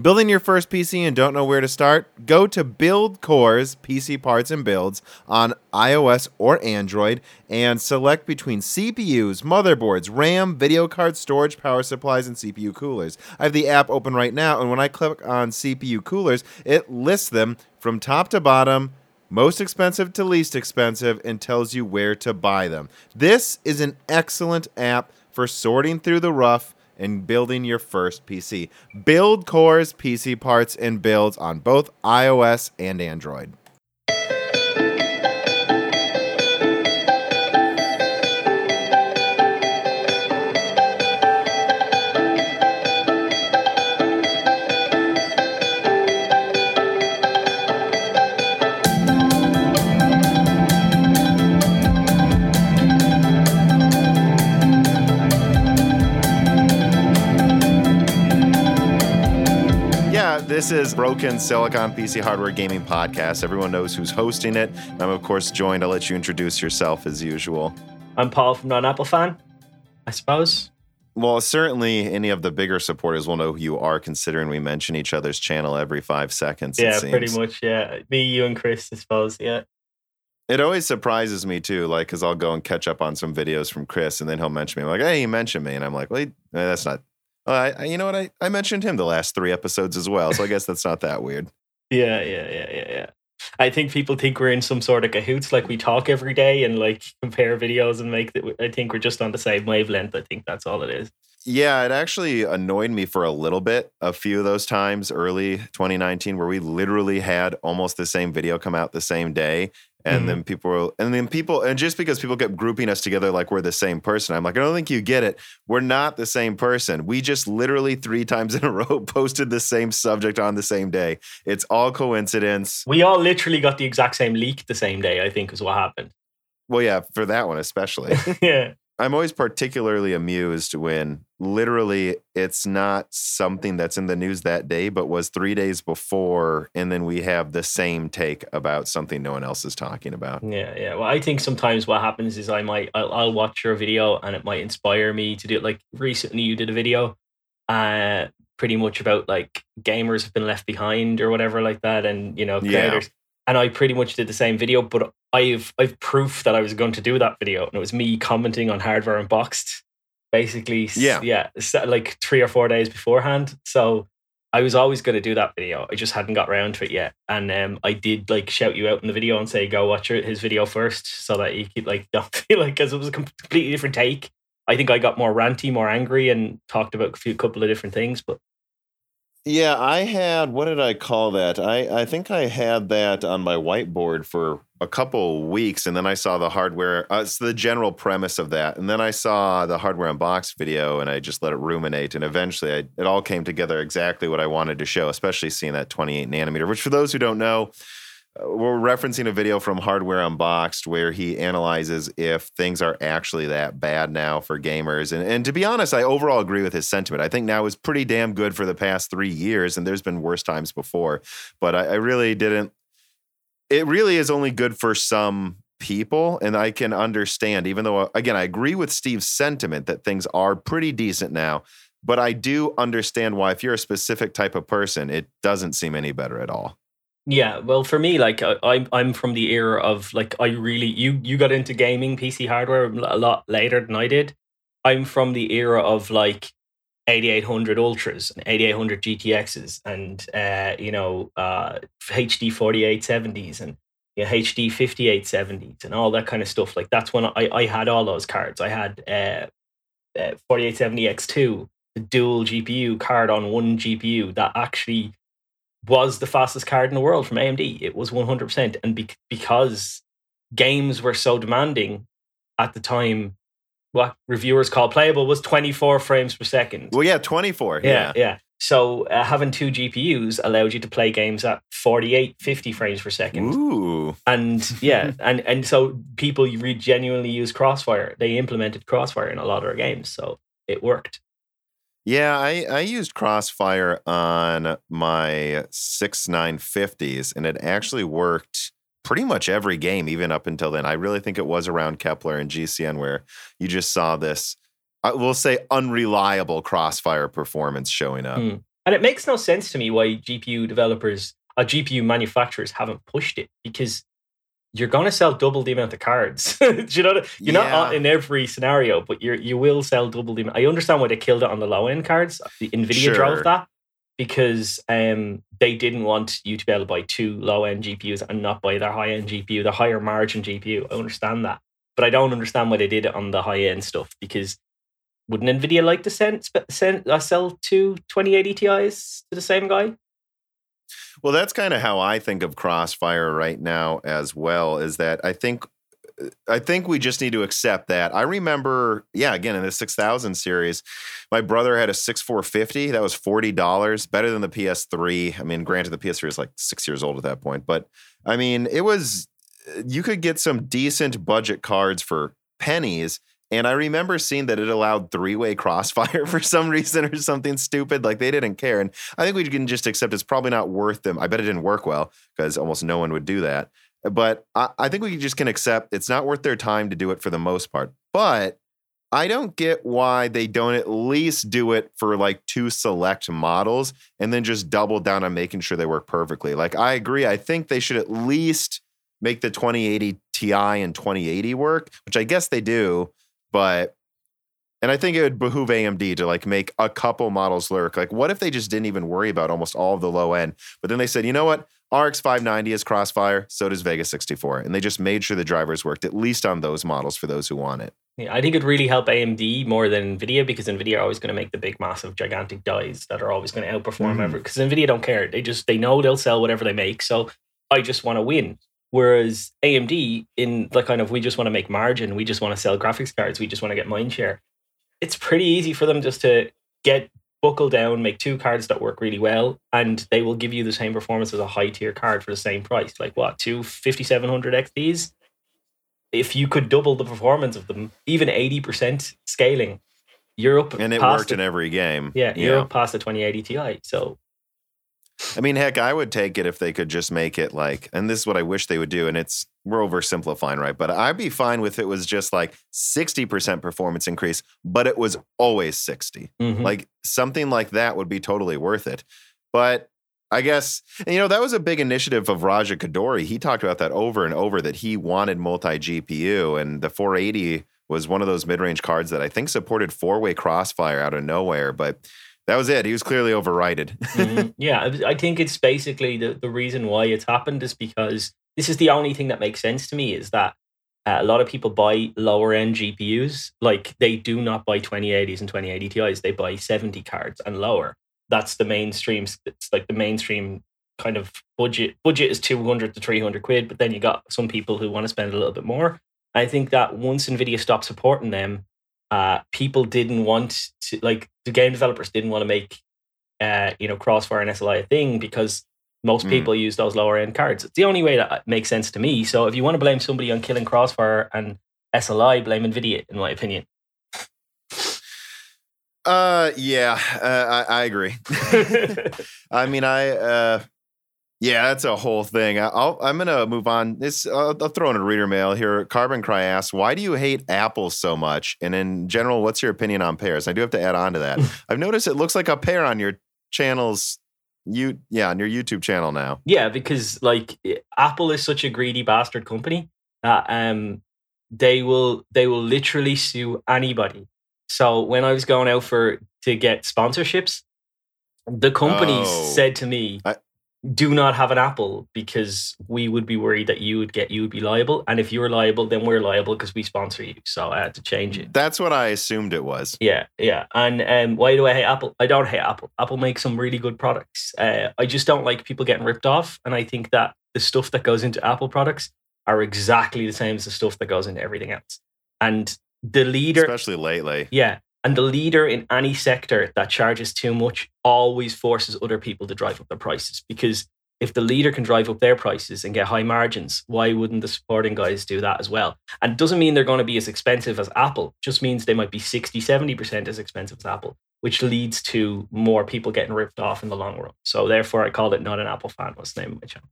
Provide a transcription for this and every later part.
Building your first PC and don't know where to start? Go to Build Core's PC Parts and Builds on iOS or Android and select between CPUs, motherboards, RAM, video cards, storage, power supplies, and CPU coolers. I have the app open right now, and when I click on CPU coolers, it lists them from top to bottom most expensive to least expensive and tells you where to buy them. This is an excellent app for sorting through the rough and building your first PC. Build Core's PC parts and builds on both iOS and Android. This is Broken Silicon PC Hardware Gaming Podcast. Everyone knows who's hosting it. I'm, of course, joined. I'll let you introduce yourself as usual. I'm Paul from Non Apple Fan, I suppose. Well, certainly any of the bigger supporters will know who you are, considering we mention each other's channel every five seconds. Yeah, pretty much. Yeah, me, you, and Chris, I suppose. Yeah, It always surprises me too, like because I'll go and catch up on some videos from Chris, and then he'll mention me. I'm like, "Hey, you mentioned me," and I'm like, "Wait, eh, that's not." I, I, you know what? I, I mentioned him the last three episodes as well, so I guess that's not that weird. yeah, yeah, yeah, yeah, yeah. I think people think we're in some sort of cahoots, like we talk every day and like compare videos and make. The, I think we're just on the same wavelength. I think that's all it is. Yeah, it actually annoyed me for a little bit. A few of those times early 2019, where we literally had almost the same video come out the same day. And Mhm. then people were, and then people, and just because people kept grouping us together like we're the same person, I'm like, I don't think you get it. We're not the same person. We just literally three times in a row posted the same subject on the same day. It's all coincidence. We all literally got the exact same leak the same day. I think is what happened. Well, yeah, for that one especially. yeah, I'm always particularly amused when literally it's not something that's in the news that day, but was three days before. And then we have the same take about something no one else is talking about. yeah, yeah. Well, I think sometimes what happens is I might I'll, I'll watch your video and it might inspire me to do it. Like recently, you did a video, uh, pretty much about like gamers have been left behind or whatever like that, and you know Yeah. And I pretty much did the same video, but I've I've proof that I was going to do that video, and it was me commenting on hardware unboxed, basically. Yeah. yeah, like three or four days beforehand. So I was always going to do that video. I just hadn't got around to it yet. And um, I did like shout you out in the video and say, go watch your- his video first so that you could like don't feel like, because it was a completely different take. I think I got more ranty, more angry, and talked about a few couple of different things. But Yeah, I had, what did I call that? I, I think I had that on my whiteboard for a couple weeks. And then I saw the hardware, uh, it's the general premise of that. And then I saw the hardware unboxed video and I just let it ruminate. And eventually I, it all came together exactly what I wanted to show, especially seeing that 28 nanometer, which for those who don't know, Uh, we're referencing a video from Hardware Unboxed where he analyzes if things are actually that bad now for gamers. And, and to be honest, I overall agree with his sentiment. I think now is pretty damn good for the past three years, and there's been worse times before. But I, I really didn't. It really is only good for some people, and I can understand, even though, uh, again, I agree with Steve's sentiment that things are pretty decent now. But I do understand why, if you're a specific type of person, it doesn't seem any better at all. Yeah, well, for me, like I, I'm I'm from the era of like I really you you got into gaming PC hardware a lot later than I did. I'm from the era of like 8800 ultras and 8800 GTXs and uh you know uh HD 4870s and you know, HD 5870s and all that kind of stuff. Like that's when I I had all those cards. I had uh, uh 4870X2, the dual GPU card on one GPU that actually was the fastest card in the world from AMD. It was 100%. And be- because games were so demanding at the time, what reviewers call playable was 24 frames per second. Well, yeah, 24. yeah, Yeah. yeah. So uh, having two GPUs allowed you to play games at 48, 50 frames per second. Ooh. And yeah, and, and so people genuinely use Crossfire. They implemented Crossfire in a lot of their games. So it worked. Yeah, I, I used Crossfire on my 6950s, and it actually worked pretty much every game, even up until then. I really think it was around Kepler and GCN where you just saw this, I will say, unreliable Crossfire performance showing up. Hmm. And it makes no sense to me why GPU developers, uh, GPU manufacturers haven't pushed it because you're going to sell double the amount of cards. you know, you're yeah. not in every scenario, but you you will sell double the. I understand why they killed it on the low end cards. The Nvidia sure. drove that because um, they didn't want you to be able to buy two low end GPUs and not buy their high end GPU, the higher margin GPU. I understand that, but I don't understand why they did it on the high end stuff because wouldn't Nvidia like to send, send uh, sell two 2080 Ti's to the same guy? Well, that's kind of how I think of Crossfire right now as well. Is that I think eh, I think we just need to accept that. I remember, yeah, again in the six thousand series, my brother had a six four fifty that was forty dollars, better than the PS3. I mean, granted, the PS3 is like six years old at that point, but I mean, it was eh, you could get some decent budget cards for pennies. And I remember seeing that it allowed three way crossfire for some reason or something stupid. Like they didn't care. And I think we can just accept it's probably not worth them. I bet it didn't work well because almost no one would do that. But I, I think we just can accept it's not worth their time to do it for the most part. But I don't get why they don't at least do it for like two select models and then just double down on making sure they work perfectly. Like I agree. I think they should at least make the 2080 Ti and 2080 work, which I guess they do, but and I think it would behoove AMD to like make a couple models lurk. Like, what if they just didn't even worry about almost all of the low end? But then they said, you know what? RX 590 is Crossfire, so does Vega 64. And they just made sure the drivers worked, at least on those models for those who want it. Yeah, I think it'd really help AMD more than NVIDIA because NVIDIA are always going to make the big, massive, gigantic dies that are always going to outperform mm. ever. Because NVIDIA don't care. They just, they know they'll sell whatever they make. So I just want to win. Whereas AMD, in the kind of, we just want to make margin, we just want to sell graphics cards, we just want to get mind share. It's pretty easy for them just to get buckle down, make two cards that work really well, and they will give you the same performance as a high tier card for the same price. Like what, two 5700 XTs? If you could double the performance of them, even 80% scaling, you're up. And it worked the, in every game. Yeah, you're yeah. up past the 2080 Ti. So I mean, heck, I would take it if they could just make it like, and this is what I wish they would do. And it's, we're oversimplifying, right? But I'd be fine with it was just like 60% performance increase, but it was always 60. Mm-hmm. Like something like that would be totally worth it. But I guess, and you know, that was a big initiative of Raja Koduri. He talked about that over and over that he wanted multi GPU, and the 480 was one of those mid range cards that I think supported four way crossfire out of nowhere. But that was it. He was clearly overridden. mm-hmm. Yeah, I think it's basically the, the reason why it's happened is because this is the only thing that makes sense to me is that uh, a lot of people buy lower end GPUs. Like they do not buy 2080s and 2080 Ti's. They buy 70 cards and lower. That's the mainstream. It's like the mainstream kind of budget. Budget is 200 to 300 quid, but then you got some people who want to spend a little bit more. I think that once Nvidia stops supporting them, uh, people didn't want to like the game developers didn't want to make uh, you know crossfire and sli a thing because most mm. people use those lower end cards. It's the only way that makes sense to me. So if you want to blame somebody on killing crossfire and sli blame nvidia in my opinion. Uh yeah uh, I, I agree. I mean i uh yeah, that's a whole thing. I'll, I'm going to move on. This I'll, I'll, throw in a reader mail here. Carbon Cry asks, "Why do you hate Apple so much?" And in general, what's your opinion on pears? I do have to add on to that. I've noticed it looks like a pear on your channels. You yeah, on your YouTube channel now. Yeah, because like Apple is such a greedy bastard company that um they will they will literally sue anybody. So when I was going out for to get sponsorships, the companies oh. said to me, I, do not have an Apple because we would be worried that you would get you would be liable, and if you're liable, then we're liable because we sponsor you. So I had to change it. That's what I assumed it was. Yeah, yeah. And um, why do I hate Apple? I don't hate Apple. Apple makes some really good products. Uh, I just don't like people getting ripped off, and I think that the stuff that goes into Apple products are exactly the same as the stuff that goes into everything else. And the leader, especially lately, yeah, and the leader in any sector that charges too much always forces other people to drive up their prices because if the leader can drive up their prices and get high margins, why wouldn't the supporting guys do that as well? And doesn't mean they're going to be as expensive as Apple, just means they might be 60, 70% as expensive as Apple, which leads to more people getting ripped off in the long run. So therefore, I called it Not an Apple Fan was the name of my channel.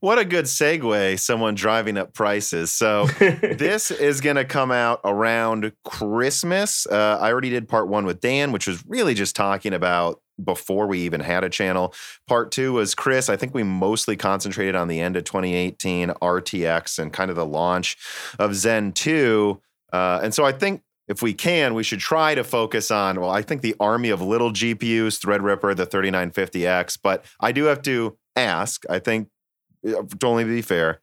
What a good segue, someone driving up prices. So, this is going to come out around Christmas. Uh, I already did part one with Dan, which was really just talking about before we even had a channel. Part two was Chris. I think we mostly concentrated on the end of 2018 RTX and kind of the launch of Zen 2. Uh, and so I think if we can, we should try to focus on, well, I think the army of little GPUs, Threadripper, the 3950X. But I do have to ask, I think, uh, to only be fair,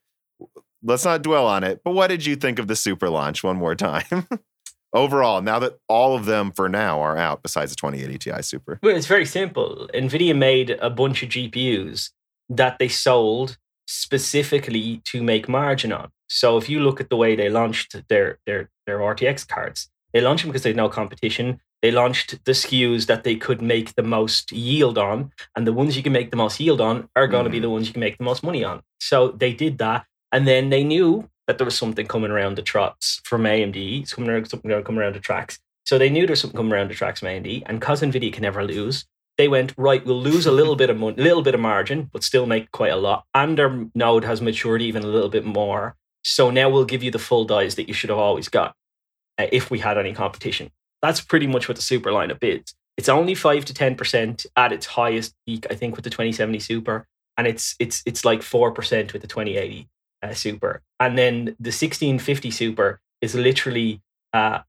let's not dwell on it. But what did you think of the super launch one more time? Overall, now that all of them for now are out, besides the 2080 Ti Super. Well, it's very simple. NVIDIA made a bunch of GPUs that they sold specifically to make margin on. So if you look at the way they launched their their their RTX cards, they launched them because they had no competition. They launched the SKUs that they could make the most yield on, and the ones you can make the most yield on are going to be the ones you can make the most money on. So they did that, and then they knew that there was something coming around the tracks from AMD, something around, something coming around the tracks. So they knew there's something coming around the tracks from AMD, and because Nvidia can never lose, they went right. We'll lose a little bit of money, little bit of margin, but still make quite a lot. And their node has matured even a little bit more. So now we'll give you the full dies that you should have always got uh, if we had any competition. That's pretty much what the super lineup is. It's only five to ten percent at its highest peak, I think, with the 2070 Super, and it's it's it's like four percent with the 2080 uh, Super. And then the 1650 Super is literally uh,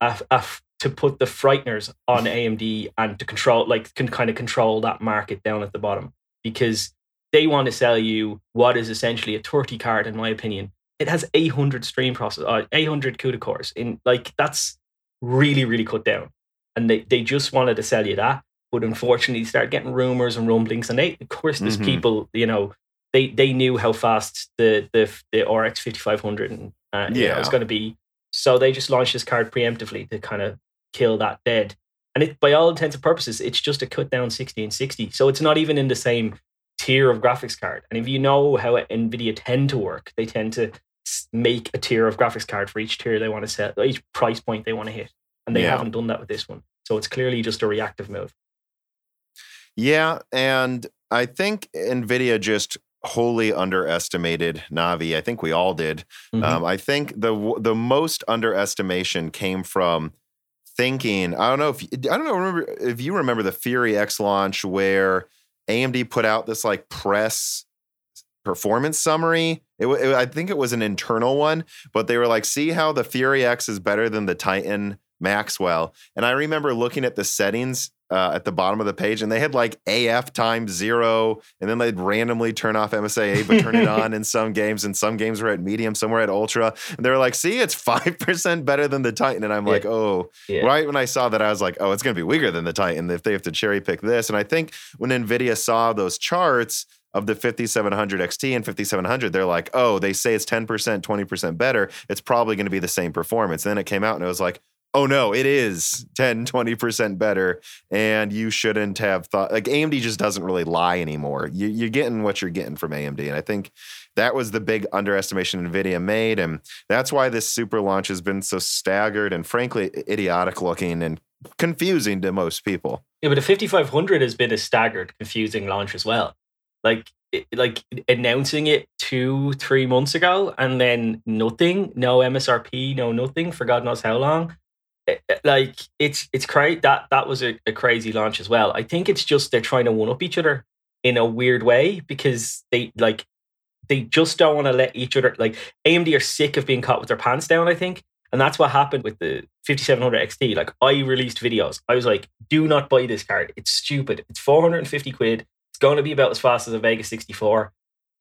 to put the frighteners on AMD and to control, like, can kind of control that market down at the bottom because they want to sell you what is essentially a 30 card, in my opinion. It has 800 stream process, uh, 800 CUDA cores. In like that's really, really cut down, and they they just wanted to sell you that. But unfortunately, you start getting rumors and rumblings, and they, of course, there's Mhm. people, you know, they they knew how fast the the the RX 5500 and uh, yeah. Yeah. was going to be, so they just launched this card preemptively to kind of kill that dead. And it, by all intents and purposes, it's just a cut down 1660. So it's not even in the same tier of graphics card. And if you know how Nvidia tend to work, they tend to make a tier of graphics card for each tier they want to set, each price point they want to hit, and they Yeah. haven't done that with this one. So it's clearly just a reactive move. Yeah, and I think Nvidia just wholly underestimated Navi. I think we all did. Mhm. Um, I think the the most underestimation came from thinking. I don't know if I don't know. Remember if you remember the Fury X launch where AMD put out this like press performance summary. It, it, I think it was an internal one, but they were like, "See how the Fury X is better than the Titan Maxwell." And I remember looking at the settings uh, at the bottom of the page, and they had like AF times zero, and then they'd randomly turn off MSAA but turn it on in some games, and some games were at medium, some were at ultra, and they were like, "See, it's five percent better than the Titan," and I'm Yeah. like, "Oh." Yeah. Right when I saw that, I was like, "Oh, it's going to be weaker than the Titan if they have to cherry pick this." And I think when Nvidia saw those charts of the 5700 XT and 5700, they're like, "Oh, they say it's 10%, 20% better. It's probably going to be the same performance." And then it came out, and it was like, "Oh no, it is 10, 20% better." And you shouldn't have thought like AMD just doesn't really lie anymore. You, you're getting what you're getting from AMD, and I think that was the big underestimation Nvidia made, and that's why this super launch has been so staggered and frankly idiotic looking and confusing to most people. Yeah, but the 5500 has been a staggered, confusing launch as well. Like, like announcing it two, three months ago, and then nothing, no MSRP, no nothing for God knows how long. Like, it's it's crazy. That that was a, a crazy launch as well. I think it's just they're trying to one up each other in a weird way because they like they just don't want to let each other like AMD are sick of being caught with their pants down. I think. And that's what happened with the 5700 XT. Like I released videos. I was like, do not buy this card. It's stupid. It's 450 quid. It's going to be about as fast as a Vega 64,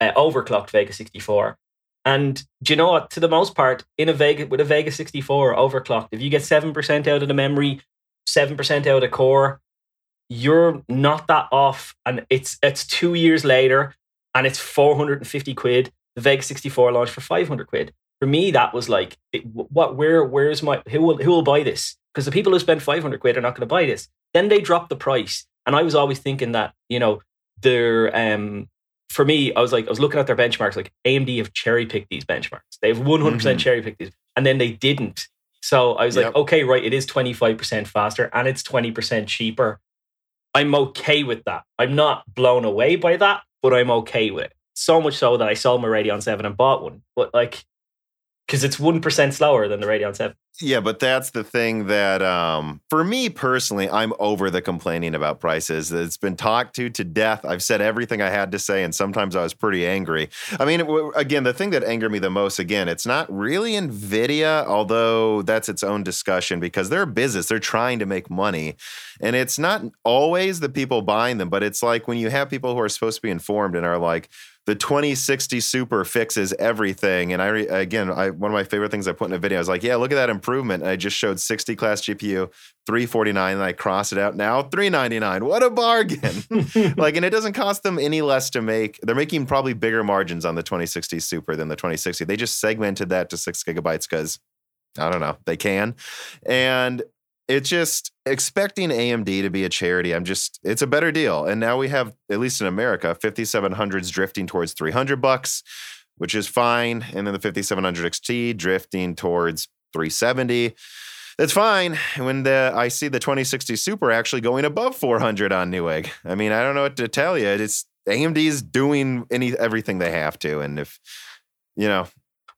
uh, overclocked Vega 64. And do you know what? To the most part, in a Vega with a Vega 64 overclocked, if you get 7% out of the memory, 7% out of core, you're not that off. And it's it's two years later and it's 450 quid. The Vega 64 launched for 500 quid for me that was like it, what where where's my who will who will buy this because the people who spend 500 quid are not going to buy this then they drop the price and i was always thinking that you know they're um for me i was like i was looking at their benchmarks like amd have cherry picked these benchmarks. They've 100% Mhm. cherry picked these and then they didn't. So i was like okay right it is 25% faster and it's 20% cheaper. I'm okay with that. I'm not blown away by that but i'm okay with it. So much so that i sold my radeon 7 and bought one but like because it's one percent slower than the Radeon Seven. Yeah, but that's the thing that, um, for me personally, I'm over the complaining about prices. It's been talked to to death. I've said everything I had to say, and sometimes I was pretty angry. I mean, again, the thing that angered me the most, again, it's not really Nvidia, although that's its own discussion because they're a business. They're trying to make money, and it's not always the people buying them, but it's like when you have people who are supposed to be informed and are like the 2060 Super fixes everything. And I again, I one of my favorite things I put in a video. I was like, yeah, look at that improvement. And I just showed 60 class GPU, 349, and I crossed it out now 399. What a bargain! like, and it doesn't cost them any less to make. They're making probably bigger margins on the 2060 Super than the 2060. They just segmented that to six gigabytes because I don't know they can, and it's just expecting AMD to be a charity. I'm just, it's a better deal. And now we have, at least in America, 5700s drifting towards 300 bucks, which is fine. And then the 5700 XT drifting towards 370. That's fine. When the I see the 2060 Super actually going above 400 on Newegg. I mean, I don't know what to tell you. It's AMD's doing any everything they have to, and if you know,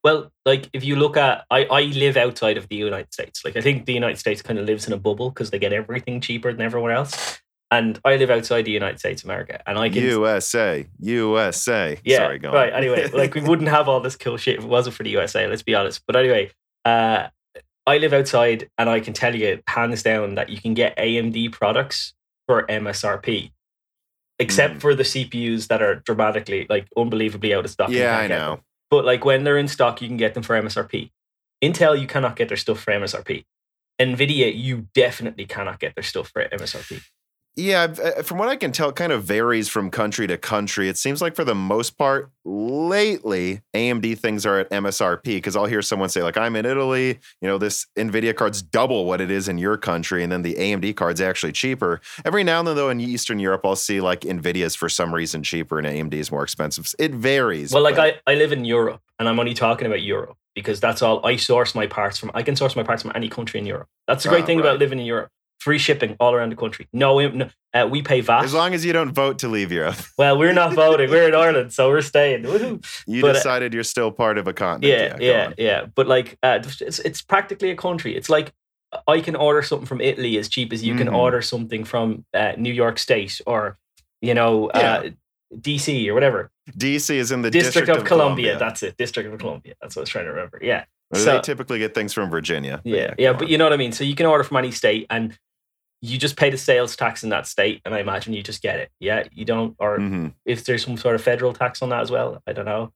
well, like if you look at, I, I live outside of the United States. Like I think the United States kind of lives in a bubble because they get everything cheaper than everywhere else. And I live outside the United States of America, and I can USA, USA. Yeah, Sorry, go right. anyway, like we wouldn't have all this cool shit if it wasn't for the USA. Let's be honest. But anyway, uh, I live outside, and I can tell you hands down that you can get AMD products for MSRP, except mm. for the CPUs that are dramatically, like, unbelievably out of stock. Yeah, I know. But like when they're in stock, you can get them for MSRP. Intel, you cannot get their stuff for MSRP. Nvidia, you definitely cannot get their stuff for MSRP. Yeah, uh, from what I can tell, it kind of varies from country to country. It seems like for the most part, lately, AMD things are at MSRP because I'll hear someone say, like, I'm in Italy, you know, this NVIDIA card's double what it is in your country, and then the AMD card's actually cheaper. Every now and then, though, in Eastern Europe, I'll see like NVIDIA's for some reason cheaper and AMD's more expensive. It varies. Well, like I, I live in Europe and I'm only talking about Europe because that's all I source my parts from. I can source my parts from any country in Europe. That's the great ah, thing right. about living in Europe free shipping all around the country. No, no uh, we pay VAT. As long as you don't vote to leave Europe. well, we're not voting. We're in Ireland, so we're staying. You but, uh, decided uh, you're still part of a continent. Yeah, yeah, yeah. yeah. But like, uh, it's it's practically a country. It's like I can order something from Italy as cheap as you mm-hmm. can order something from uh, New York State or you know uh, yeah. DC or whatever. DC is in the District, District of, of Columbia. Columbia. That's it. District of Columbia. That's what I was trying to remember. Yeah. so, they typically get things from Virginia. Yeah, yeah, yeah but you know what I mean. So you can order from any state, and you just pay the sales tax in that state, and I imagine you just get it. Yeah, you don't, or mm-hmm. if there's some sort of federal tax on that as well, I don't know.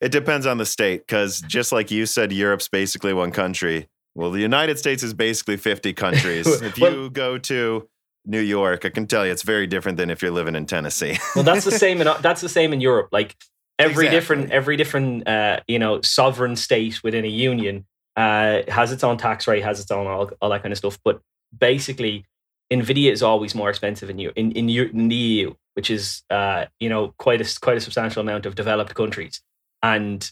It depends on the state, because just like you said, Europe's basically one country. Well, the United States is basically 50 countries. if you well, go to New York, I can tell you it's very different than if you're living in Tennessee. well, that's the same in that's the same in Europe. Like every exactly. different every different uh, you know sovereign state within a union uh, has its own tax rate, has its own all, all that kind of stuff. But basically, Nvidia is always more expensive in you in, in, in the EU, which is uh, you know quite a quite a substantial amount of developed countries, and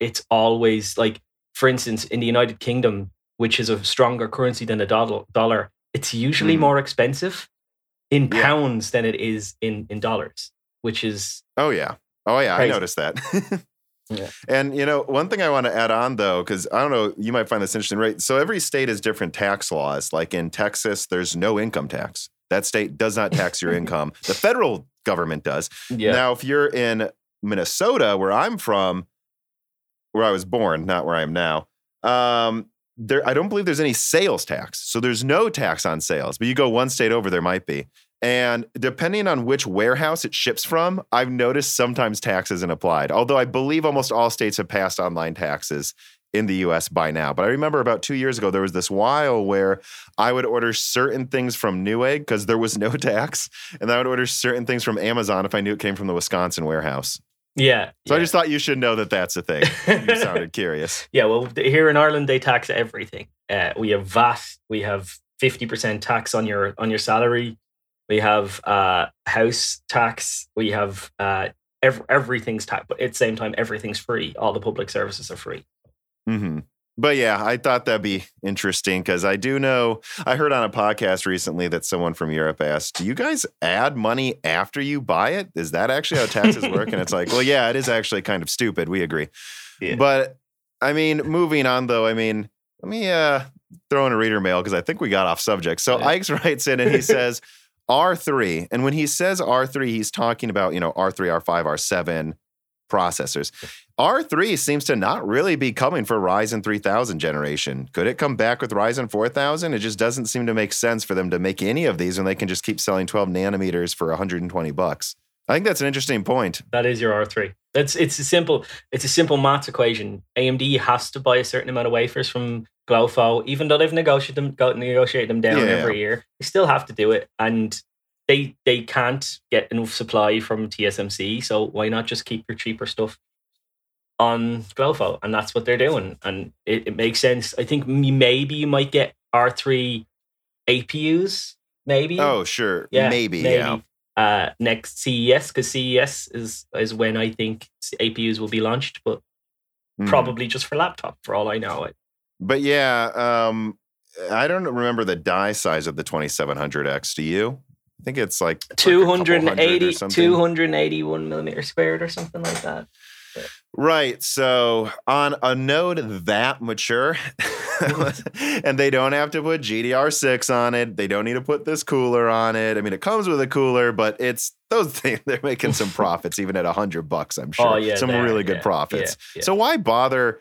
it's always like, for instance, in the United Kingdom, which is a stronger currency than the dollar, it's usually mm. more expensive in pounds than it is in in dollars, which is oh yeah, oh yeah, crazy. I noticed that. Yeah. And you know, one thing I want to add on though, because I don't know, you might find this interesting, right? So every state has different tax laws. Like in Texas, there's no income tax. That state does not tax your income. The federal government does. Yeah. Now, if you're in Minnesota, where I'm from, where I was born, not where I am now, um, there I don't believe there's any sales tax. So there's no tax on sales. But you go one state over, there might be. And depending on which warehouse it ships from, I've noticed sometimes tax isn't applied. Although I believe almost all states have passed online taxes in the US by now. But I remember about two years ago, there was this while where I would order certain things from Newegg because there was no tax. And I would order certain things from Amazon if I knew it came from the Wisconsin warehouse. Yeah. So yeah. I just thought you should know that that's a thing. you sounded curious. Yeah. Well, here in Ireland, they tax everything. Uh, we have VAT. We have 50% tax on your on your salary we have uh, house tax, we have uh, ev- everything's tax, but at the same time, everything's free. All the public services are free. Mm-hmm. But yeah, I thought that'd be interesting because I do know I heard on a podcast recently that someone from Europe asked, "Do you guys add money after you buy it? Is that actually how taxes work?" And it's like, well, yeah, it is actually kind of stupid. We agree. Yeah. But I mean, moving on though, I mean, let me uh, throw in a reader mail because I think we got off subject. So Yeah. Ike's writes in and he says R3. And when he says R3, he's talking about, you know, R3, R5, R7 processors. R3 seems to not really be coming for Ryzen 3000 generation. Could it come back with Ryzen 4000? It just doesn't seem to make sense for them to make any of these when they can just keep selling 12 nanometers for 120 bucks. I think that's an interesting point. That is your R three. It's it's a simple it's a simple maths equation. AMD has to buy a certain amount of wafers from GloFo, even though they've negotiated them go, negotiated them down Yeah. every year. They still have to do it, and they they can't get enough supply from TSMC. So why not just keep your cheaper stuff on GloFo? And that's what they're doing, and it, it makes sense. I think maybe you might get R three APUs, maybe. Oh, sure. Yeah, maybe, yeah. Uh, next CES because CES is is when I think APUs will be launched, but Mhm. probably just for laptop, for all I know. It But yeah, um, I don't remember the die size of the 2700X. Do you? I think it's like, like a couple hundred or 280, something. 281 millimeter squared or something like that. Right. So on a node that mature, and they don't have to put GDR6 on it. They don't need to put this cooler on it. I mean, it comes with a cooler, but it's those things. They're making some profits even at a hundred bucks. I'm sure. Oh yeah, some they are, really good yeah, profits. yeah, yeah. So why bother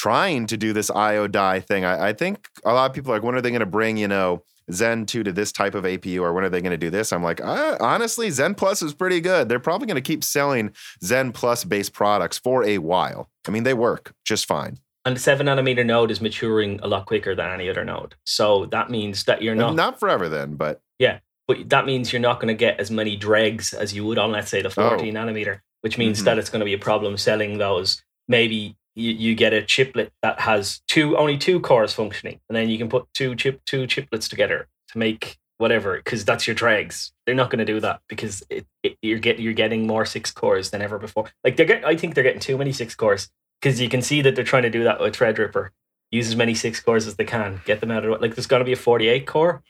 trying to do this IO die thing? I, I think a lot of people are like, when are they going to bring, you know, Zen 2 to this type of APU or when are they going to do this? I'm like, uh, honestly, Zen Plus is pretty good. They're probably going to keep selling Zen Plus based products for a while. I mean, they work just fine. and the seven nanometer node is maturing a lot quicker than any other node. So that means that you're Not, not, forever then, but Yeah. but that means you're not going to get as many dregs as you would on, let's say, the 14 nanometer, which means Mhm. that it's going to be a problem selling those. Maybe you, you get a chiplet that has two only two cores functioning, and then you can put two chip two chiplets together to make whatever, because that's your dregs. They're not going to do that because it, it, you're get you're getting more six cores than ever before. Like they're get, I think they're getting too many six cores because you can see that they're trying to do that with Threadripper. Use as many six cores as they can, get them out of like. There's going to be a 48 core.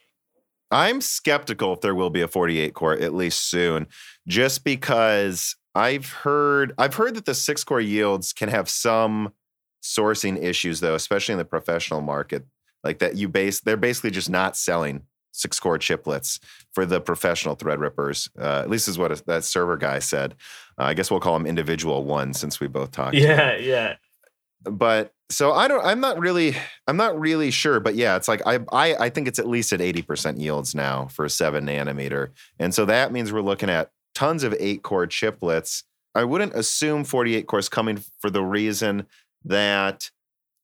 I'm skeptical if there will be a 48 core at least soon, just because I've heard I've heard that the six core yields can have some sourcing issues though, especially in the professional market. Like that you base they're basically just not selling six core chiplets for the professional Threadrippers. Uh, at least is what a, that server guy said. Uh, I guess we'll call them individual ones since we both talked. Yeah, yeah. but so I don't. I'm not really. I'm not really sure. But yeah, it's like I. I. I think it's at least at 80 percent yields now for a seven nanometer, and so that means we're looking at tons of eight core chiplets. I wouldn't assume 48 cores coming for the reason that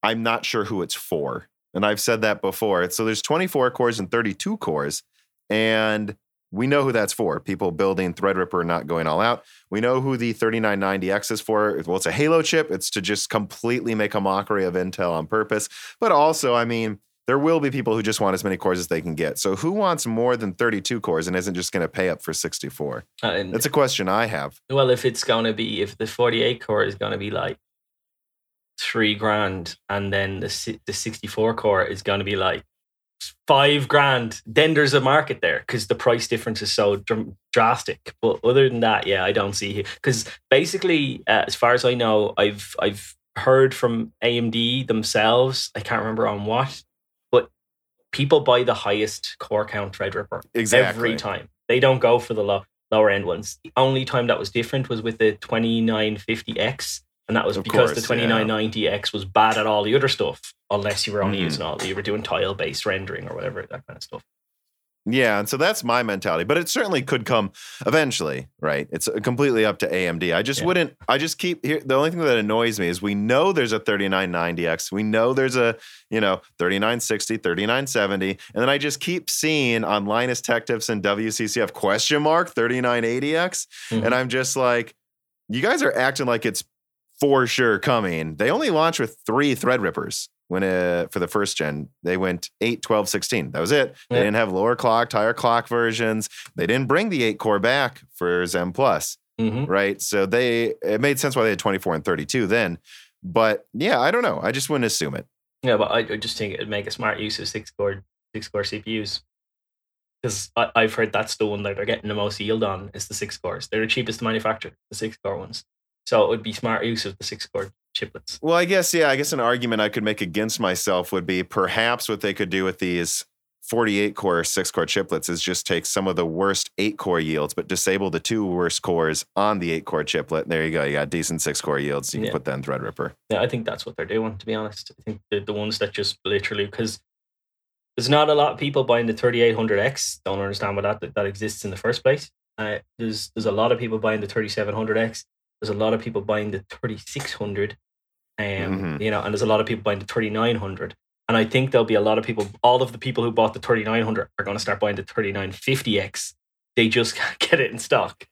I'm not sure who it's for, and I've said that before. So there's 24 cores and 32 cores, and we know who that's for. People building Threadripper, not going all out. We know who the 3990X is for. Well, it's a Halo chip. It's to just completely make a mockery of Intel on purpose. But also, I mean, there will be people who just want as many cores as they can get. So who wants more than 32 cores and isn't just going to pay up for 64? And That's a question I have. well, if it's going to be, if the 48 core is going to be like three grand, and then the the 64 core is going to be like five grand, then there's a market there because the price difference is so dr- drastic. But other than that, yeah, I don't see because basically, uh, as far as I know, I've I've heard from AMD themselves. I can't remember on what, people buy the highest core count Threadripper Exactly. every time. They don't go for the low, lower end ones. The only time that was different was with the 2950X, and that was Of because course, the 2990X was bad at all the other stuff, unless you were only Mhm. using all you were doing tile based rendering or whatever that kind of stuff. Yeah, and so that's my mentality, but it certainly could come eventually, right? It's uh, completely up to AMD. I just Yeah. wouldn't. I just keep here. The only thing that annoys me is we know there's a 3990X, we know there's a you know 3960, 3970, and then I just keep seeing on Linus Tech Tips and WCCF question mark 3980X, Mhm. and I'm just like, you guys are acting like it's for sure coming. They only launched with three Threadrippers when uh, for the first gen. They went 8, 12, 16. That was it. They Yeah. didn't have lower clock, higher clock versions. They didn't bring the 8 core back for Zen Plus, Mhm. right? So they it made sense why they had 24 and 32 then. But yeah, I don't know. I just wouldn't assume it. Yeah, but I, I just think it'd make a smart use of six core six core CPUs. Because I've heard that's the one that they're getting the most yield on is the six cores. They're the cheapest to manufacture, the six core ones. So it would be smart use of the six core chiplets. Well, I guess yeah. I guess an argument I could make against myself would be perhaps what they could do with these 48 core, six core chiplets is just take some of the worst eight core yields, but disable the two worst cores on the eight core chiplet. And There you go. You got decent six core yields. You can Yeah. put that in Threadripper. Yeah, I think that's what they're doing. To be honest, I think the, the ones that just literally because there's not a lot of people buying the 3800X. Don't understand why that that, that exists in the first place. Uh, there's there's a lot of people buying the 3700X. There's a lot of people buying the 3600. Um, Mhm. you know, and there's a lot of people buying the 3900. And I think there'll be a lot of people. All of the people who bought the 3900 are going to start buying the 3950X. They just can't get it in stock.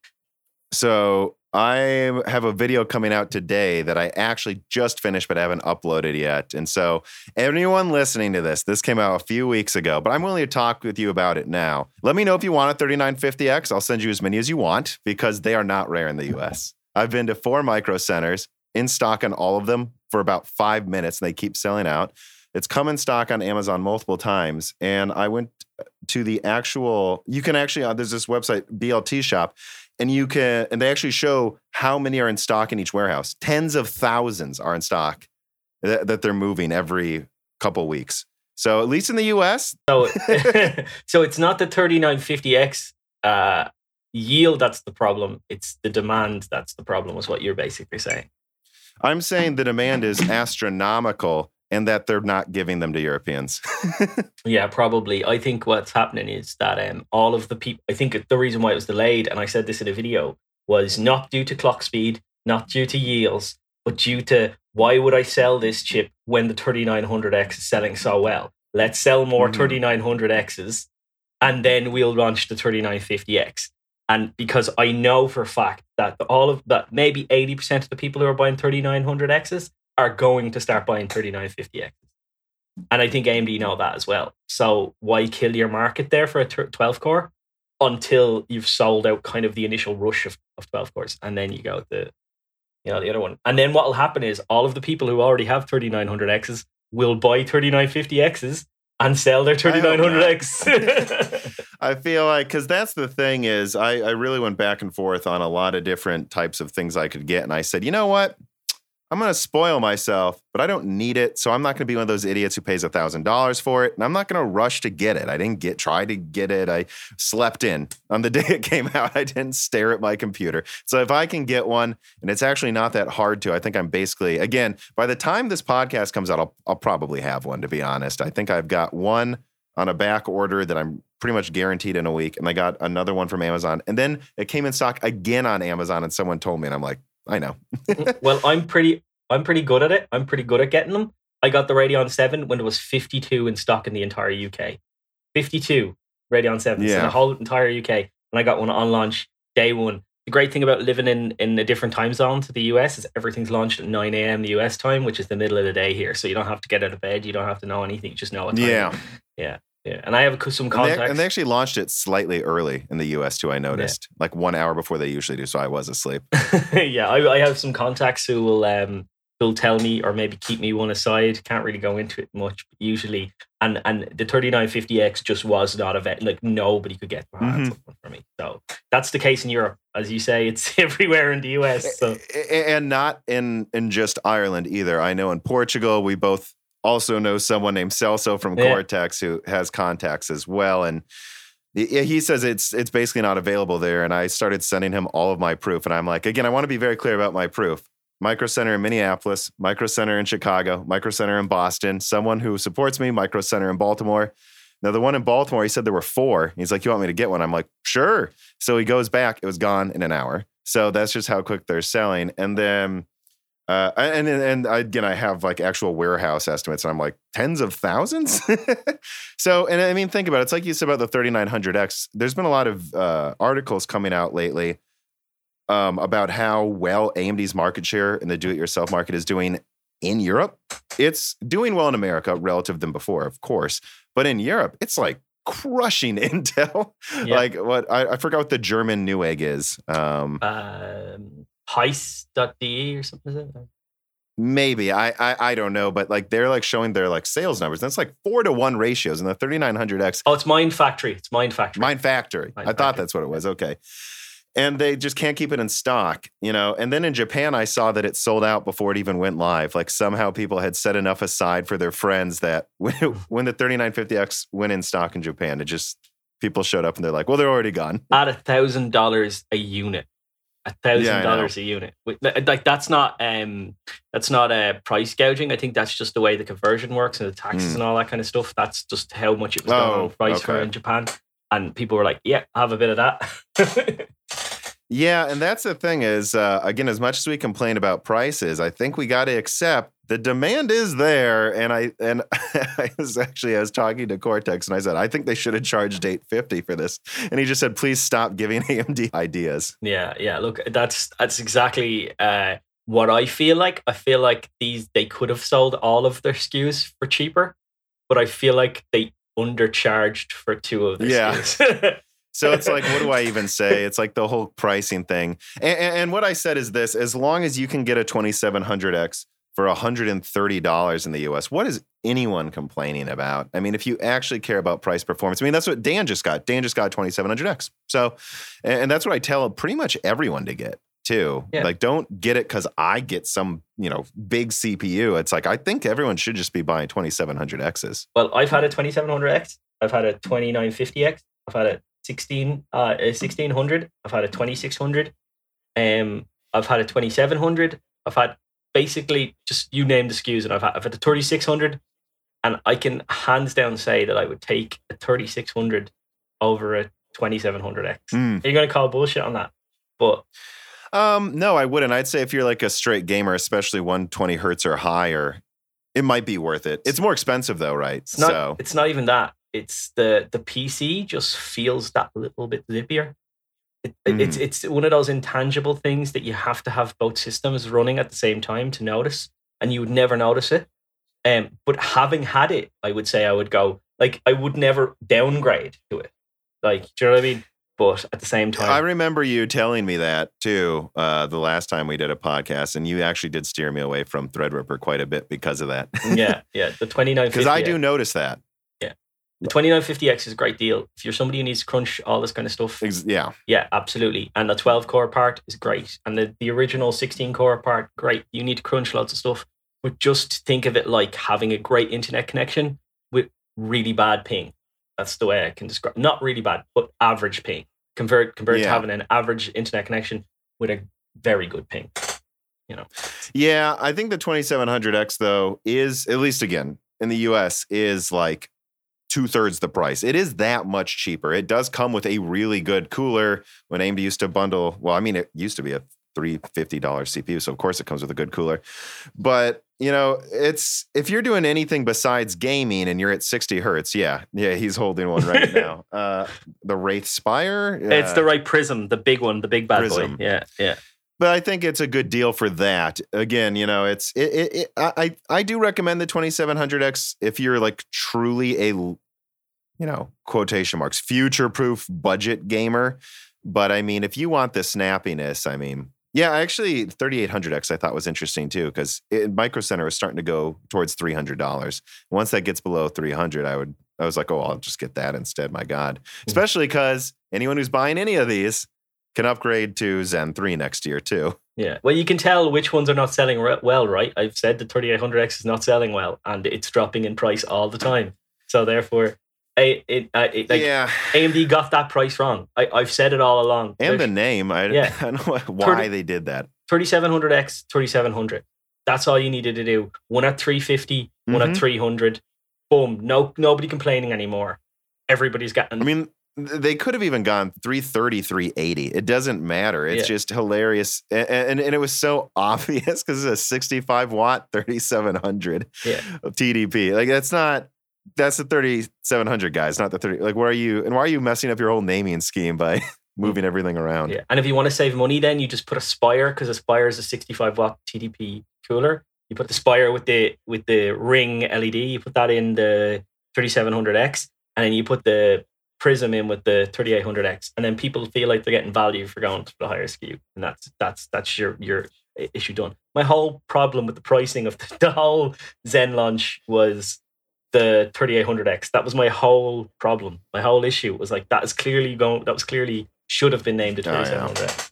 So I have a video coming out today that I actually just finished, but I haven't uploaded yet. And so anyone listening to this, this came out a few weeks ago, but I'm willing to talk with you about it now. Let me know if you want a 3950X. I'll send you as many as you want because they are not rare in the US. I've been to four micro centers in stock on all of them for about five minutes and they keep selling out. It's come in stock on Amazon multiple times. And I went to the actual, you can actually, uh, there's this website, BLT Shop, and you can and they actually show how many are in stock in each warehouse tens of thousands are in stock that, that they're moving every couple weeks so at least in the us So, so it's not the 3950X uh, yield that's the problem. It's the demand that's the problem, is what you're basically saying. I'm saying the demand is astronomical and that they're not giving them to europeans Yeah, probably. I think what's happening is that um, all of the people, I think the reason why it was delayed, and I said this in a video, was not due to clock speed, not due to yields, but due to why would I sell this chip when the 3900X is selling so well? Let's sell more Mhm. 3900Xs and then we'll launch the 3950X. And because I know for a fact that all of that, maybe 80% of the people who are buying 3900Xs are going to start buying 3950Xs. And I think AMD know that as well. So why kill your market there for a 12 core until you've sold out kind of the initial rush of, of 12 cores and then you go the you know the other one. And then what will happen is all of the people who already have 3900Xs will buy 3950Xs and sell their I hope 3900X. i feel like because that's the thing is I, I really went back and forth on a lot of different types of things i could get and i said you know what I'm going to spoil myself, but I don't need it. So I'm not going to be one of those idiots who pays a $1,000 for it. And I'm not going to rush to get it. I didn't get try to get it. I slept in on the day it came out. I didn't stare at my computer. So if I can get one, and it's actually not that hard to, I think I'm basically, again, by the time this podcast comes out, I'll, I'll probably have one, to be honest. I think I've got one on a back order that I'm pretty much guaranteed in a week. And I got another one from Amazon. And then it came in stock again on Amazon, and someone told me, and I'm like, I know. Mm, well, I'm pretty I'm pretty good at it. I'm pretty good at getting them. I got the Radeon 7 when there was 52 in stock in the entire UK. 52 Radeon 7s in the whole entire UK. And I got one on launch day one. The great thing about living in, in a different time zone to the US is everything's launched at 9 a.m. the US time, which is the middle of the day here. So you don't have to get out of bed. You don't have to know anything. You just know what time. Yeah. Yeah. Yeah. And I have some And they, contacts. and they actually launched it slightly early in the US too, I noticed. Like one hour before they usually do. So I was asleep. yeah, I, I have some contacts who will um who'll tell me or maybe keep me one aside. Can't really go into it much usually. And and the 3950X just was not a vet. Like nobody could get their hands one for me. So that's the case in Europe, as you say. It's everywhere in the US. So And not in, in just Ireland either. I know in Portugal, we both also knows someone named Celso from Yeah. Coreteks who has contacts as well. And he he says it's it's basically not available there. And I started sending him all of my proof. And I'm like, again, I want to be very clear about my proof. Micro Center in Minneapolis, Micro Center in Chicago, Micro Center in Boston, someone who supports me, Micro Center in Baltimore. Now, the one in Baltimore, he said there were four. He's like, You want me to get one? I'm like, Sure. So he goes back. It was gone in an hour. So that's just how quick they're selling. And then, uh, and and again, I have like actual warehouse estimates, and I'm like tens of thousands. so, and I mean, think about it. It's like you said about the 3900X. There's been a lot of uh, articles coming out lately um, about how well AMD's market share in the do-it-yourself market is doing in Europe. It's doing well in America relative than before, of course, but in Europe, it's like crushing Intel. Yeah. Like what I, I forgot what the German Newegg is. Um, um heist.de or something is it? maybe I, I I don't know, but like they're like showing their like sales numbers. That's like four to one ratios, in the 3900X Oh, it's Mind Factory. It's Mind Factory. Mind Factory. Mind I thought Factory. that's what it was. Okay. and they just can't keep it in stock, you know. And then in Japan, I saw that it sold out before it even went live. Like somehow people had set enough aside for their friends that when, when the 3950X went in stock in Japan, it just people showed up and they're like, well, they're already gone. At a thousand dollars a unit, a thousand dollars a unit. Like that's not um that's not a uh, price gouging. I think that's just the way the conversion works and the taxes mm. and all that kind of stuff. That's just how much it was oh, going price okay. for in Japan. And people were like, yeah, have a bit of that. Yeah, and that's the thing is, uh, again, as much as we complain about prices, I think we got to accept the demand is there. And I and I was actually I was talking to Coreteks and I said I think they should have charged eight fifty for this, and he just said please stop giving AMD ideas. Yeah, yeah. Look, that's that's exactly uh, what I feel like. I feel like these they could have sold all of their SKUs for cheaper, but I feel like they undercharged for two of the yeah. SKUs. So it's like, what do I even say? It's like the whole pricing thing. And, and, what I said is this as long as you can get a 2700X for $130 in the US, what is anyone complaining about? I mean, if you actually care about price performance, I mean, that's what Dan just got. Dan just got 2700X. So, and that's what I tell pretty much everyone to get too. Yeah. Like, don't get it because I get some, you know, big CPU. It's like, I think everyone should just be buying 2700Xs. Well, I've had a 2700X, I've had a 2950X, I've had a 16, uh, 1600. I've had a 2600. Um, I've had a 2700. I've had basically just you name the SKUs, and I've had, I've had a 3600. And I can hands down say that I would take a 3600 over a 2700X. Mm. Are you going to call bullshit on that? But um, no, I wouldn't. I'd say if you're like a straight gamer, especially 120 hertz or higher, it might be worth it. It's more expensive though, right? It's not, so it's not even that it's the the PC just feels that little bit zippier. It, mm. It's it's one of those intangible things that you have to have both systems running at the same time to notice, and you would never notice it. Um, but having had it, I would say I would go like I would never downgrade to it. Like, do you know what I mean? But at the same time, I remember you telling me that too uh, the last time we did a podcast, and you actually did steer me away from Threadripper quite a bit because of that. yeah, yeah, the twenty nine because I do notice that. The 2950X is a great deal. If you're somebody who needs to crunch all this kind of stuff. Yeah. Yeah, absolutely. And the 12 core part is great. And the, the original 16 core part, great. You need to crunch lots of stuff. But just think of it like having a great internet connection with really bad ping. That's the way I can describe Not really bad, but average ping. Convert compared yeah. to having an average internet connection with a very good ping. You know. Yeah, I think the 2700X though is at least again in the US is like two thirds the price. It is that much cheaper. It does come with a really good cooler. When AMD used to bundle, well, I mean, it used to be a three fifty dollars CPU, so of course it comes with a good cooler. But you know, it's if you're doing anything besides gaming and you're at 60 hertz, yeah, yeah, he's holding one right now. Uh, the Wraith Spire, uh, it's the Wraith Prism, the big one, the big bad Prism. boy. Yeah, yeah but I think it's a good deal for that. Again, you know, it's it, it, it, I I do recommend the 2700X if you're like truly a you know, quotation marks, future proof budget gamer. But I mean, if you want the snappiness, I mean, yeah, actually, 3800X I thought was interesting too because Micro Center was starting to go towards $300. Once that gets below 300, I would, I was like, oh, I'll just get that instead. My God, especially because anyone who's buying any of these can upgrade to Zen 3 next year too. Yeah. Well, you can tell which ones are not selling well, right? I've said the 3800X is not selling well and it's dropping in price all the time. So therefore, I, it, I, it, like yeah. AMD got that price wrong. I, I've said it all along. And the name, I, yeah. I don't know why 30, they did that. 3700X, 3700. That's all you needed to do. One at 350, one mm-hmm. at 300. Boom. No, nobody complaining anymore. Everybody's getting. I mean, they could have even gone 330 380 it doesn't matter it's yeah. just hilarious and, and, and, it was so obvious because it's a 65 watt 3700 yeah. tdp like that's not that's the 3700 guys, not the 30. Like, where are you? And why are you messing up your whole naming scheme by mm. moving everything around? Yeah. And if you want to save money, then you just put a Spire because a Spire is a 65 watt TDP cooler. You put the Spire with the with the ring LED. You put that in the 3700X, and then you put the Prism in with the 3800X, and then people feel like they're getting value for going to the higher SKU, and that's that's that's your your issue done. My whole problem with the pricing of the, the whole Zen launch was the 3800X. That was my whole problem. My whole issue was like that is clearly going. That was clearly should have been named a Oh, yeah. 2700X.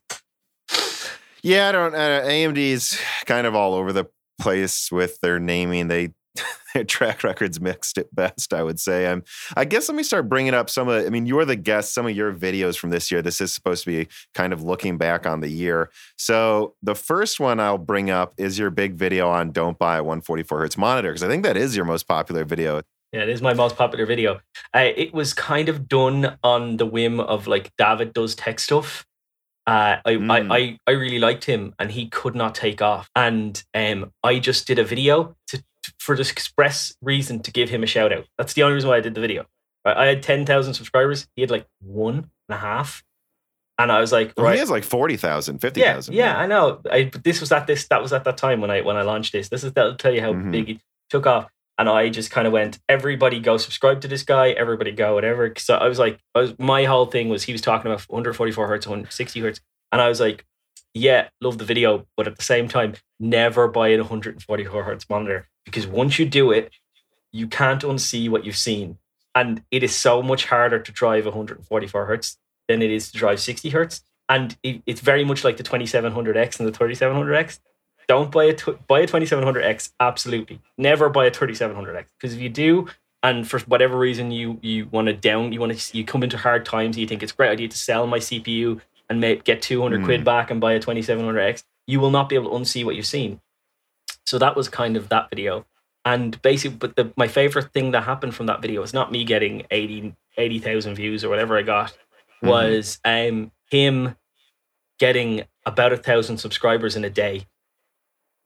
Yeah, I don't. Uh, AMD's kind of all over the place with their naming. They their track records mixed at best. I would say. I'm. I guess let me start bringing up some of. I mean, you're the guest. Some of your videos from this year. This is supposed to be kind of looking back on the year. So the first one I'll bring up is your big video on don't buy a 144 hertz monitor because I think that is your most popular video. Yeah, it is my most popular video. Uh, it was kind of done on the whim of like David does tech stuff. Uh, I, Mm. I, I I really liked him, and he could not take off. And um, I just did a video to- for the express reason to give him a shout out. That's the only reason why I did the video. I had ten thousand subscribers. He had like one and a half, and I was like, Well, right, He has like 40,000, yeah, 50,000. yeah, I know. I but this was at this that was at that time when I when I launched this. This is that'll tell you how Mhm. big it took off. And I just kind of went, everybody go subscribe to this guy, everybody go whatever. So I was like, I was my whole thing was he was talking about 144 hertz, 160 hertz, and I was like, yeah, love the video, but at the same time, never buy an 144 hertz monitor because once you do it, you can't unsee what you've seen, and it is so much harder to drive 144 hertz than it is to drive 60 hertz and it, it's very much like the 2700X and the 3700X. Don't buy a buy a 2700X. Absolutely, never buy a 3700X because if you do, and for whatever reason you you want to down, you want to you come into hard times, you think it's a great idea to sell my CPU and make, get 200 Mm. quid back and buy a 2700X. You will not be able to unsee what you've seen. So that was kind of that video. And basically, but the, my favorite thing that happened from that video was not me getting 80 80,000 views or whatever I got, Mhm. was um, him getting about a thousand subscribers in a day.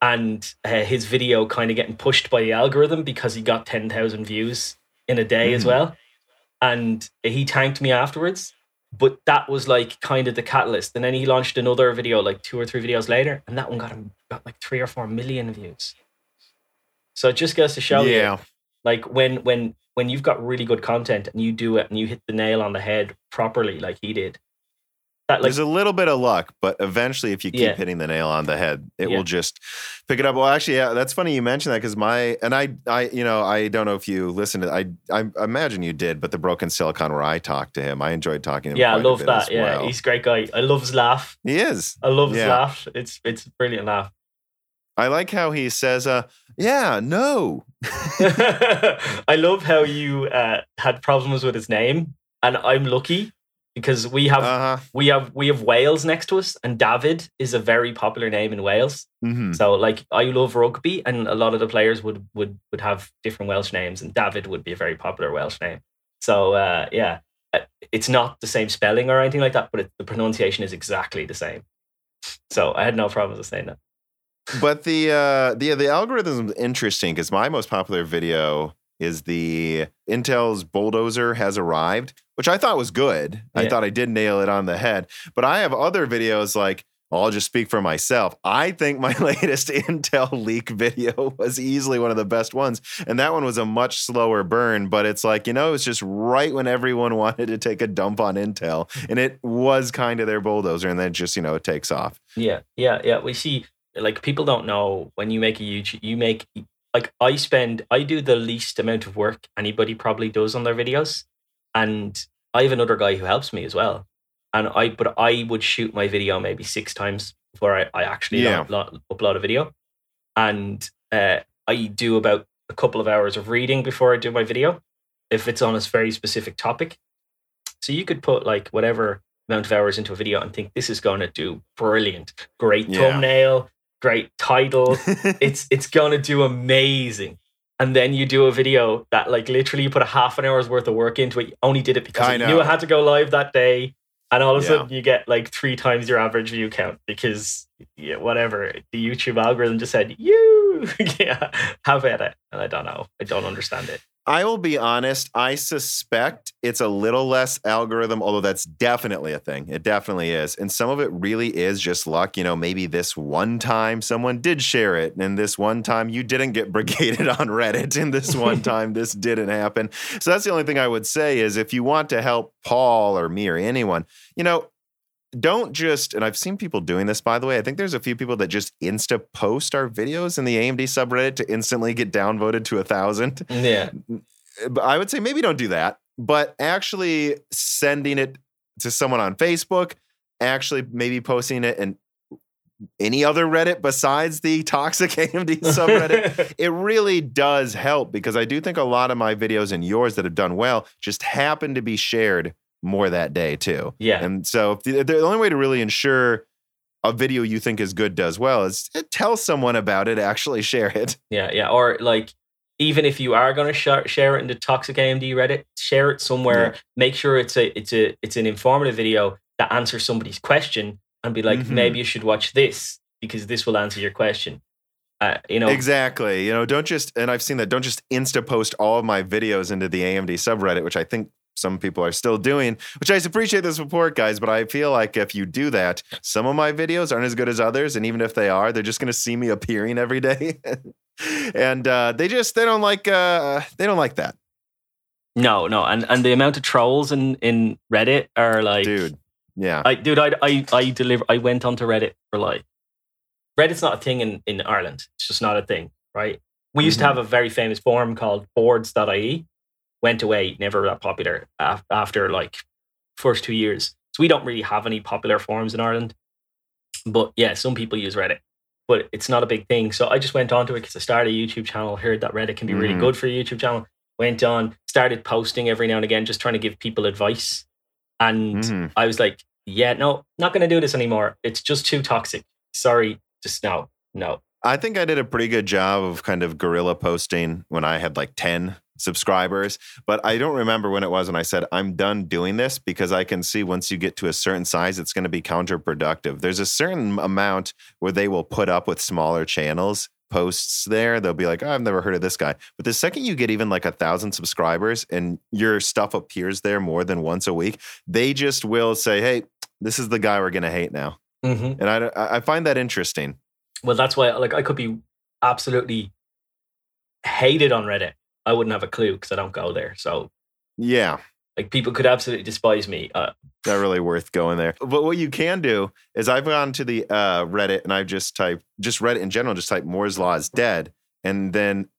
And uh, his video kind of getting pushed by the algorithm because he got 10,000 views in a day as Mhm. well. And he thanked me afterwards. But that was like kind of the catalyst. And then he launched another video like two or three videos later, and that one got him got like three or four million views. So it just goes to show you yeah. like when when when you've got really good content and you do it and you hit the nail on the head properly like he did that like There's a little bit of luck, but eventually, if you keep Yeah. hitting the nail on the head, it Yeah. will just pick it up. Well, actually, yeah, that's funny you mentioned that because my and I, I, you know, I don't know if you listened to. I, I imagine you did, but the Broken Silicon where I talked to him, I enjoyed talking to him. yeah i love that yeah well. he's a great guy i love his laugh he is. i love his Yeah. laugh it's it's a brilliant laugh I like how he says, "Uh, yeah, no, i love how you uh, had problems with his name and i'm lucky because we have uh huh." we have we have wales next to us and david is a very popular name in wales hmm So like I love rugby and a lot of the players would would would have different Welsh names and David would be a very popular Welsh name. So uh, yeah, uh, it's not the same spelling or anything like that, but it, the pronunciation is exactly the same. So I had no problems with saying that. But the uh, the the algorithm is interesting because my most popular video is the Intel's bulldozer has arrived, which I thought was good. I thought I did nail it on the head. But I have other videos like I'll just speak for myself. I think my latest Intel leak video was easily one of the best ones. And that one was a much slower burn, but it's like, you know, it's just right when everyone wanted to take a dump on Intel. And it was kind of their bulldozer. And then it just, you know, it takes off. Yeah, yeah, yeah. We see like people don't know when you make a YouTube, you make like I spend I do the least amount of work anybody probably does on their videos, and I have another guy who helps me as well. And I but I would shoot my video maybe six times before I, I actually Yeah. upload, upload a video, and uh, I do about a couple of hours of reading before I do my video, if it's on a very specific topic. So you could put like whatever amount of hours into a video and think this is going to do brilliant, great Yeah. thumbnail, great title. it's it's going to do amazing. And then you do a video that like literally you put a half an hour's worth of work into it. You only did it because I you know. knew it had to go live that day. And all of a Yeah. sudden you get like three times your average view count because yeah, whatever the YouTube algorithm just said you yeah have at it. And I don't know. I don't understand it. I will be honest. I suspect it's a little less algorithm, although that's definitely a thing. It definitely is. And some of it really is just luck. You know, maybe this one time someone did share it, and this one time you didn't get brigaded on Reddit, and this one time this didn't happen. So that's the only thing I would say is if you want to help Paul or me or anyone, you know, don't just, and I've seen people doing this, by the way. I think there's a few people that just insta post our videos in the AMD subreddit to instantly get downvoted to a thousand Yeah. but I would say maybe don't do that, but actually sending it to someone on Facebook, actually maybe posting it and any other Reddit besides the toxic AMD subreddit, it really does help because I do think a lot of my videos and yours that have done well just happen to be shared more that day too. Yeah. And so the, the only way to really ensure a video you think is good does well is tell someone about it, actually share it. Yeah, yeah. Or like even if you are going to sh- share it in the toxic AMD Reddit, share it somewhere. Yeah. Make sure it's a it's a it's an informative video that answers somebody's question and be like, mm-hmm. maybe you should watch this because this will answer your question. Uh, you know exactly. You know, don't just and I've seen that. Don't just insta post all of my videos into the AMD subreddit, which I think some people are still doing. Which I appreciate the support, guys. But I feel like if you do that, some of my videos aren't as good as others, and even if they are, they're just going to see me appearing every day, and uh, they just they don't like uh, they don't like that. No, no, and and the amount of trolls in in Reddit are like, dude yeah. I dude, I I I deliver I went onto Reddit for like Reddit's not a thing in, in Ireland. It's just not a thing, right? We used mm-hmm. to have a very famous forum called boards.ie. Went away, never that popular after like first two years. So we don't really have any popular forums in Ireland. But yeah, some people use Reddit, but it's not a big thing. So I just went onto it because I started a YouTube channel, heard that Reddit can be really mm-hmm. good for a YouTube channel. Went on, started posting every now and again, just trying to give people advice. And mm-hmm. I was like, yeah, no, not going to do this anymore. It's just too toxic. Sorry, just no, no. I think I did a pretty good job of kind of guerrilla posting when I had like 10 subscribers, but I don't remember when it was when I said, I'm done doing this because I can see once you get to a certain size, it's going to be counterproductive. There's a certain amount where they will put up with smaller channels posts there, they'll be like, oh, I've never heard of this guy. But the second you get even like a thousand subscribers and your stuff appears there more than once a week, they just will say, hey, this is the guy we're going to hate now. Mm-hmm. And I, I find that interesting. Well, that's why like I could be absolutely hated on Reddit. I wouldn't have a clue because I don't go there. So yeah, like people could absolutely despise me. Uh, Not really worth going there. But what you can do is I've gone to the uh, Reddit and I've just typed just Reddit in general, just type Moore's Law is dead, and then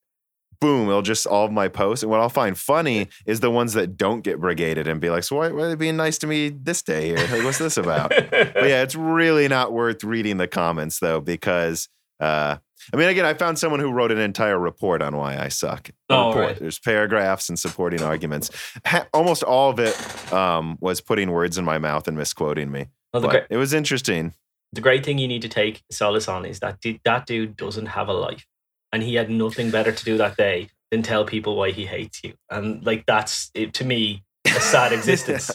boom, it'll just all of my posts. And what I'll find funny is the ones that don't get brigaded and be like, so why, why are they being nice to me this day here? Like, what's this about? but yeah, it's really not worth reading the comments though, because uh, I mean, again, I found someone who wrote an entire report on why I suck. Oh, right. There's paragraphs and supporting arguments. Ha- almost all of it um, was putting words in my mouth and misquoting me. Well, great, it was interesting. The great thing you need to take solace on is that that dude doesn't have a life and he had nothing better to do that day than tell people why he hates you. And like that's it, to me a sad existence.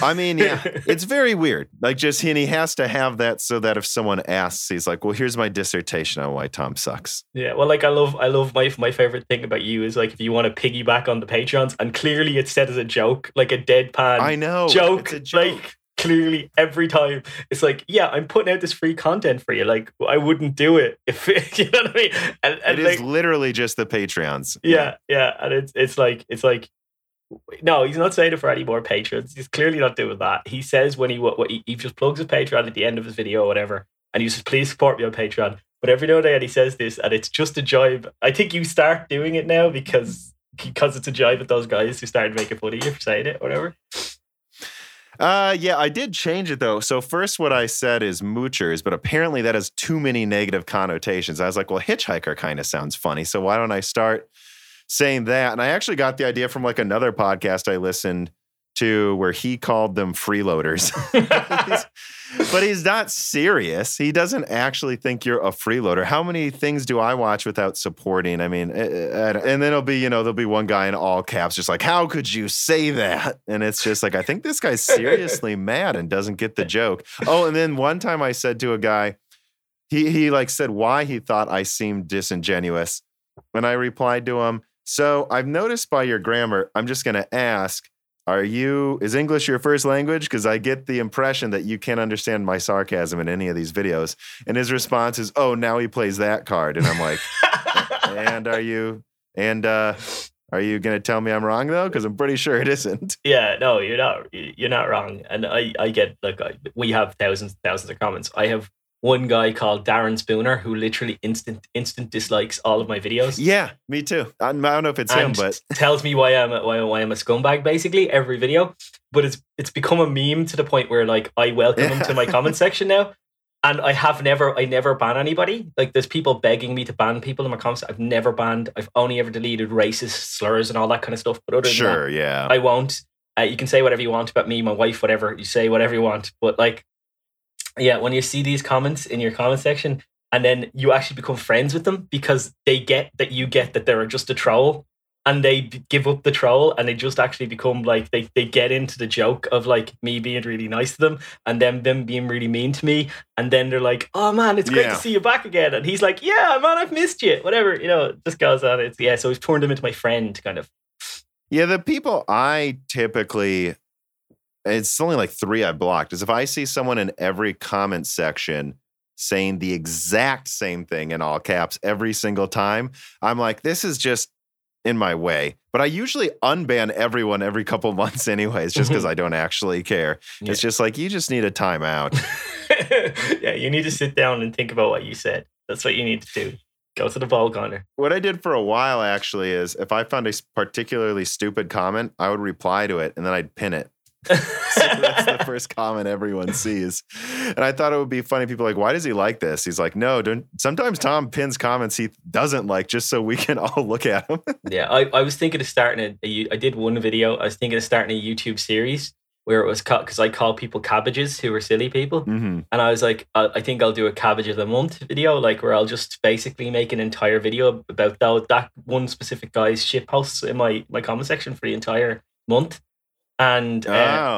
I mean, yeah, it's very weird. Like, just and he has to have that so that if someone asks, he's like, "Well, here's my dissertation on why Tom sucks." Yeah, well, like I love, I love my my favorite thing about you is like if you want to piggyback on the Patreons, and clearly it's said as a joke, like a deadpan. I know joke, joke. like clearly every time it's like yeah i'm putting out this free content for you like i wouldn't do it if you know what i mean and, and it like, literally just the patreons yeah, yeah yeah and it's it's like it's like no he's not saying it for any more patrons. He's clearly not doing that. He says when he what he, he just plugs his patreon at the end of his video or whatever and he says please support me on patreon. But every now and then he says this and it's just a jibe. I think you start doing it now because because it's a jibe at those guys who started making fun of you for saying it or whatever. Uh, yeah, I did change it though. So first, what I said is moochers, but apparently that has too many negative connotations. I was like, well, hitchhiker kind of sounds funny, so why don't I start saying that? And I actually got the idea from like another podcast I listened to where he called them freeloaders. but he's not serious. He doesn't actually think you're a freeloader. How many things do I watch without supporting? I mean, eh, eh, and then it'll be, you know, there'll be one guy in all caps just like, how could you say that? And it's just like, I think this guy's seriously mad and doesn't get the joke. Oh, and then one time I said to a guy, he, he like said why he thought I seemed disingenuous. And I replied to him, so I've noticed by your grammar, I'm just going to ask, are you is English your first language? Because I get the impression that you can't understand my sarcasm in any of these videos. And his response is, "Oh, now he plays that card," and I'm like, "And are you? And uh, are you to tell me I'm wrong though? Because I'm pretty sure it isn't." Yeah, no, you're not. You're not wrong. And I, I get like we have thousands, thousands of comments. I have one guy called Darren Spooner who literally instant instant dislikes all of my videos. Yeah, me too. I don't know if it's him, but tells me why I'm a, why, why I'm a scumbag basically every video. But it's it's become a meme to the point where like I welcome him to my comment section now. And I have never I never ban anybody. Like there's people begging me to ban people in my comments. I've never banned. I've only ever deleted racist slurs and all that kind of stuff. But other than sure, that, yeah. I won't. Uh, you can say whatever you want about me, my wife, whatever. You say whatever you want. But like yeah, when you see these comments in your comment section and then you actually become friends with them because they get that you get that they're just a troll and they give up the troll and they just actually become like they, they get into the joke of like me being really nice to them and them them being really mean to me and then they're like oh man it's great Yeah. to see you back again and he's like yeah man I've missed you whatever you know just goes on it's yeah so we've turned him into my friend kind of Yeah, the people I typically, it's only like three I've blocked, is if I see someone in every comment section saying the exact same thing in all caps every single time, I'm like, this is just in my way. But I usually unban everyone every couple months, anyways, just mm-hmm. because I don't actually care. Yeah. It's just like, you just need a timeout. yeah you need to sit down and think about what you said that's what you need to do go to the ball corner what I did for a while actually is if I found a particularly stupid comment, I would reply to it and then I'd pin it. so that's the first comment everyone sees. And I thought it would be funny. People are like, why does he like this? He's like, no, don't. Sometimes Tom pins comments he doesn't like just so we can all look at them. Yeah, I, I was thinking of starting a, a. I did one video. I was thinking of starting a YouTube series where it was cut because I call people cabbages who are silly people, hmm and I was like, I, I think I'll do a cabbage of the month video, like where I'll just basically make an entire video about that that one specific guy's shit posts in my my comment section for the entire month. And uh,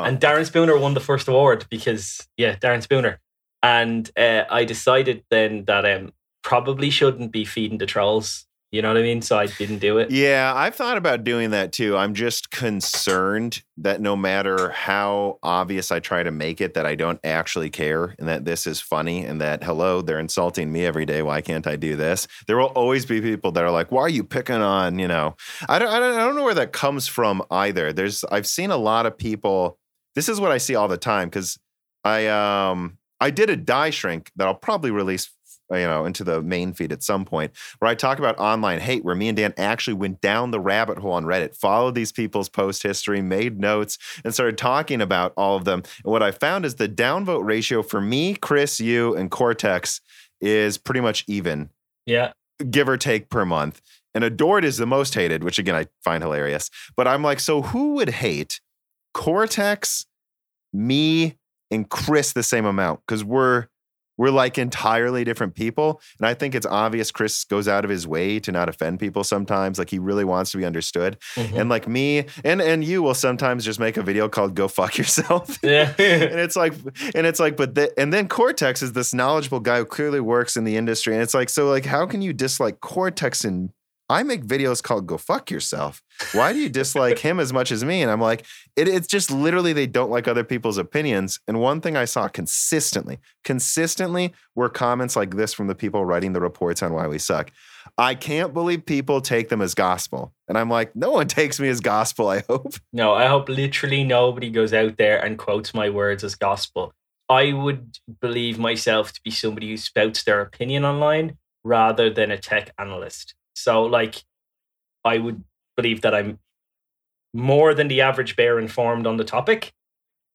Oh. and Darren Spooner won the first award because yeah, Darren Spooner. And uh, I decided then that um probably shouldn't be feeding the trolls. You know what I mean? So I didn't do it. Yeah, I've thought about doing that too. I'm just concerned that no matter how obvious I try to make it, that I don't actually care and that this is funny and that, hello, they're insulting me every day. Why can't I do this? There will always be people that are like, why are you picking on, you know, I don't, I don't, I don't know where that comes from either. There's, I've seen a lot of people, this is what I see all the time because I, um, I did a die shrink that I'll probably release, Uh, you know, into the main feed at some point where I talk about online hate, where me and Dan actually went down the rabbit hole on Reddit, followed these people's post history, made notes, and started talking about all of them. And what I found is the downvote ratio for me, Chris, you, and Coreteks is pretty much even, Yeah. give or take per month. And Adored is the most hated, which again I find hilarious. But I'm like, so who would hate Coreteks, me, and Chris the same amount? Because we're we're like entirely different people. And I think it's obvious Chris goes out of his way to not offend people sometimes. Like he really wants to be understood. Mhm. And like me and and you will sometimes just make a video called Go Fuck Yourself. yeah. and it's like and it's like but the, and then Coreteks is this knowledgeable guy who clearly works in the industry and it's like so like how can you dislike Coreteks and i make videos called go fuck yourself. Why do you dislike him as much as me? And i'm like it, it's just literally they don't like other people's opinions. And one thing i saw consistently consistently were comments like this from the people writing the reports on why we suck. I can't believe people take them as gospel. And i'm like no one takes me as gospel i hope. No, I hope literally nobody goes out there and quotes my words as gospel. I would believe myself to be somebody who spouts their opinion online rather than a tech analyst. So, like, I would believe that I'm more than the average bear informed on the topic,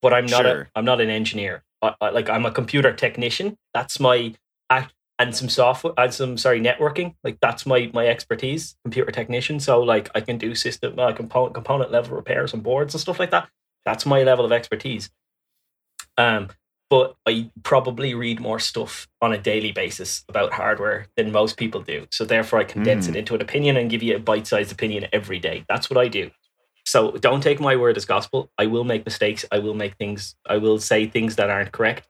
but I'm not. Sure. A, I'm not an engineer. I, I, like, I'm a computer technician. That's my act. And some software, and some sorry, networking. Like that's my my expertise, computer technician. So like I can do system, uh, component component level repairs on boards and stuff like that. That's my level of expertise. Um, but I probably read more stuff on a daily basis about hardware than most people do. So therefore, I condense Mm. it into an opinion and give you a bite-sized opinion every day. That's what I do. So don't take my word as gospel. I will make mistakes. I will make things. I will say things that aren't correct.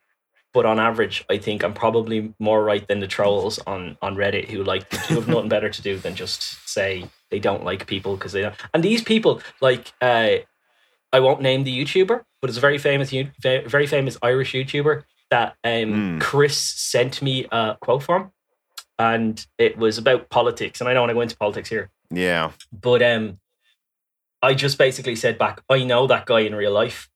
But on average, I think I'm probably more right than the trolls on on Reddit who like who have nothing better to do than just say they don't like people because they don't. And these people, like, uh, I won't name the YouTuber, but it's a very famous, very famous Irish YouTuber that um, Mm. Chris sent me a quote from, and it was about politics. And I don't want to go into politics here, yeah but um, I just basically said back, I know that guy in real life.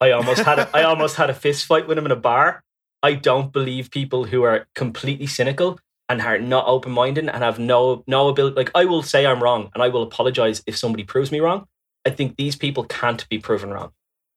I almost had a, I almost had a fist fight with him in a bar, I don't believe people who are completely cynical and are not open minded and have no no ability. Like I will say I'm wrong and I will apologize if somebody proves me wrong. I think these people can't be proven wrong.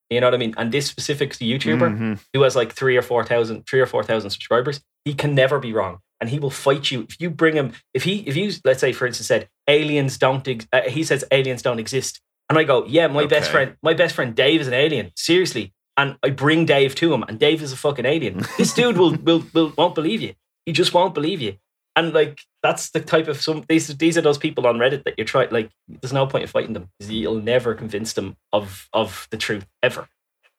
You know what I mean? And this specific YouTuber Mm-hmm. who has like three or four thousand, three or four thousand subscribers, he can never be wrong, and he will fight you if you bring him. If he, if you, let's say, for instance, said aliens don't, ex- uh, he says aliens don't exist, and I go, yeah, my best friend, my best friend Dave is an alien, seriously, and I bring Dave to him, and Dave is a fucking alien. This dude will will, will won't believe you. He just won't believe you, and like that's the type of some these these are those people on Reddit that you're trying like. There's no point in fighting them you'll never convince them of of the truth ever.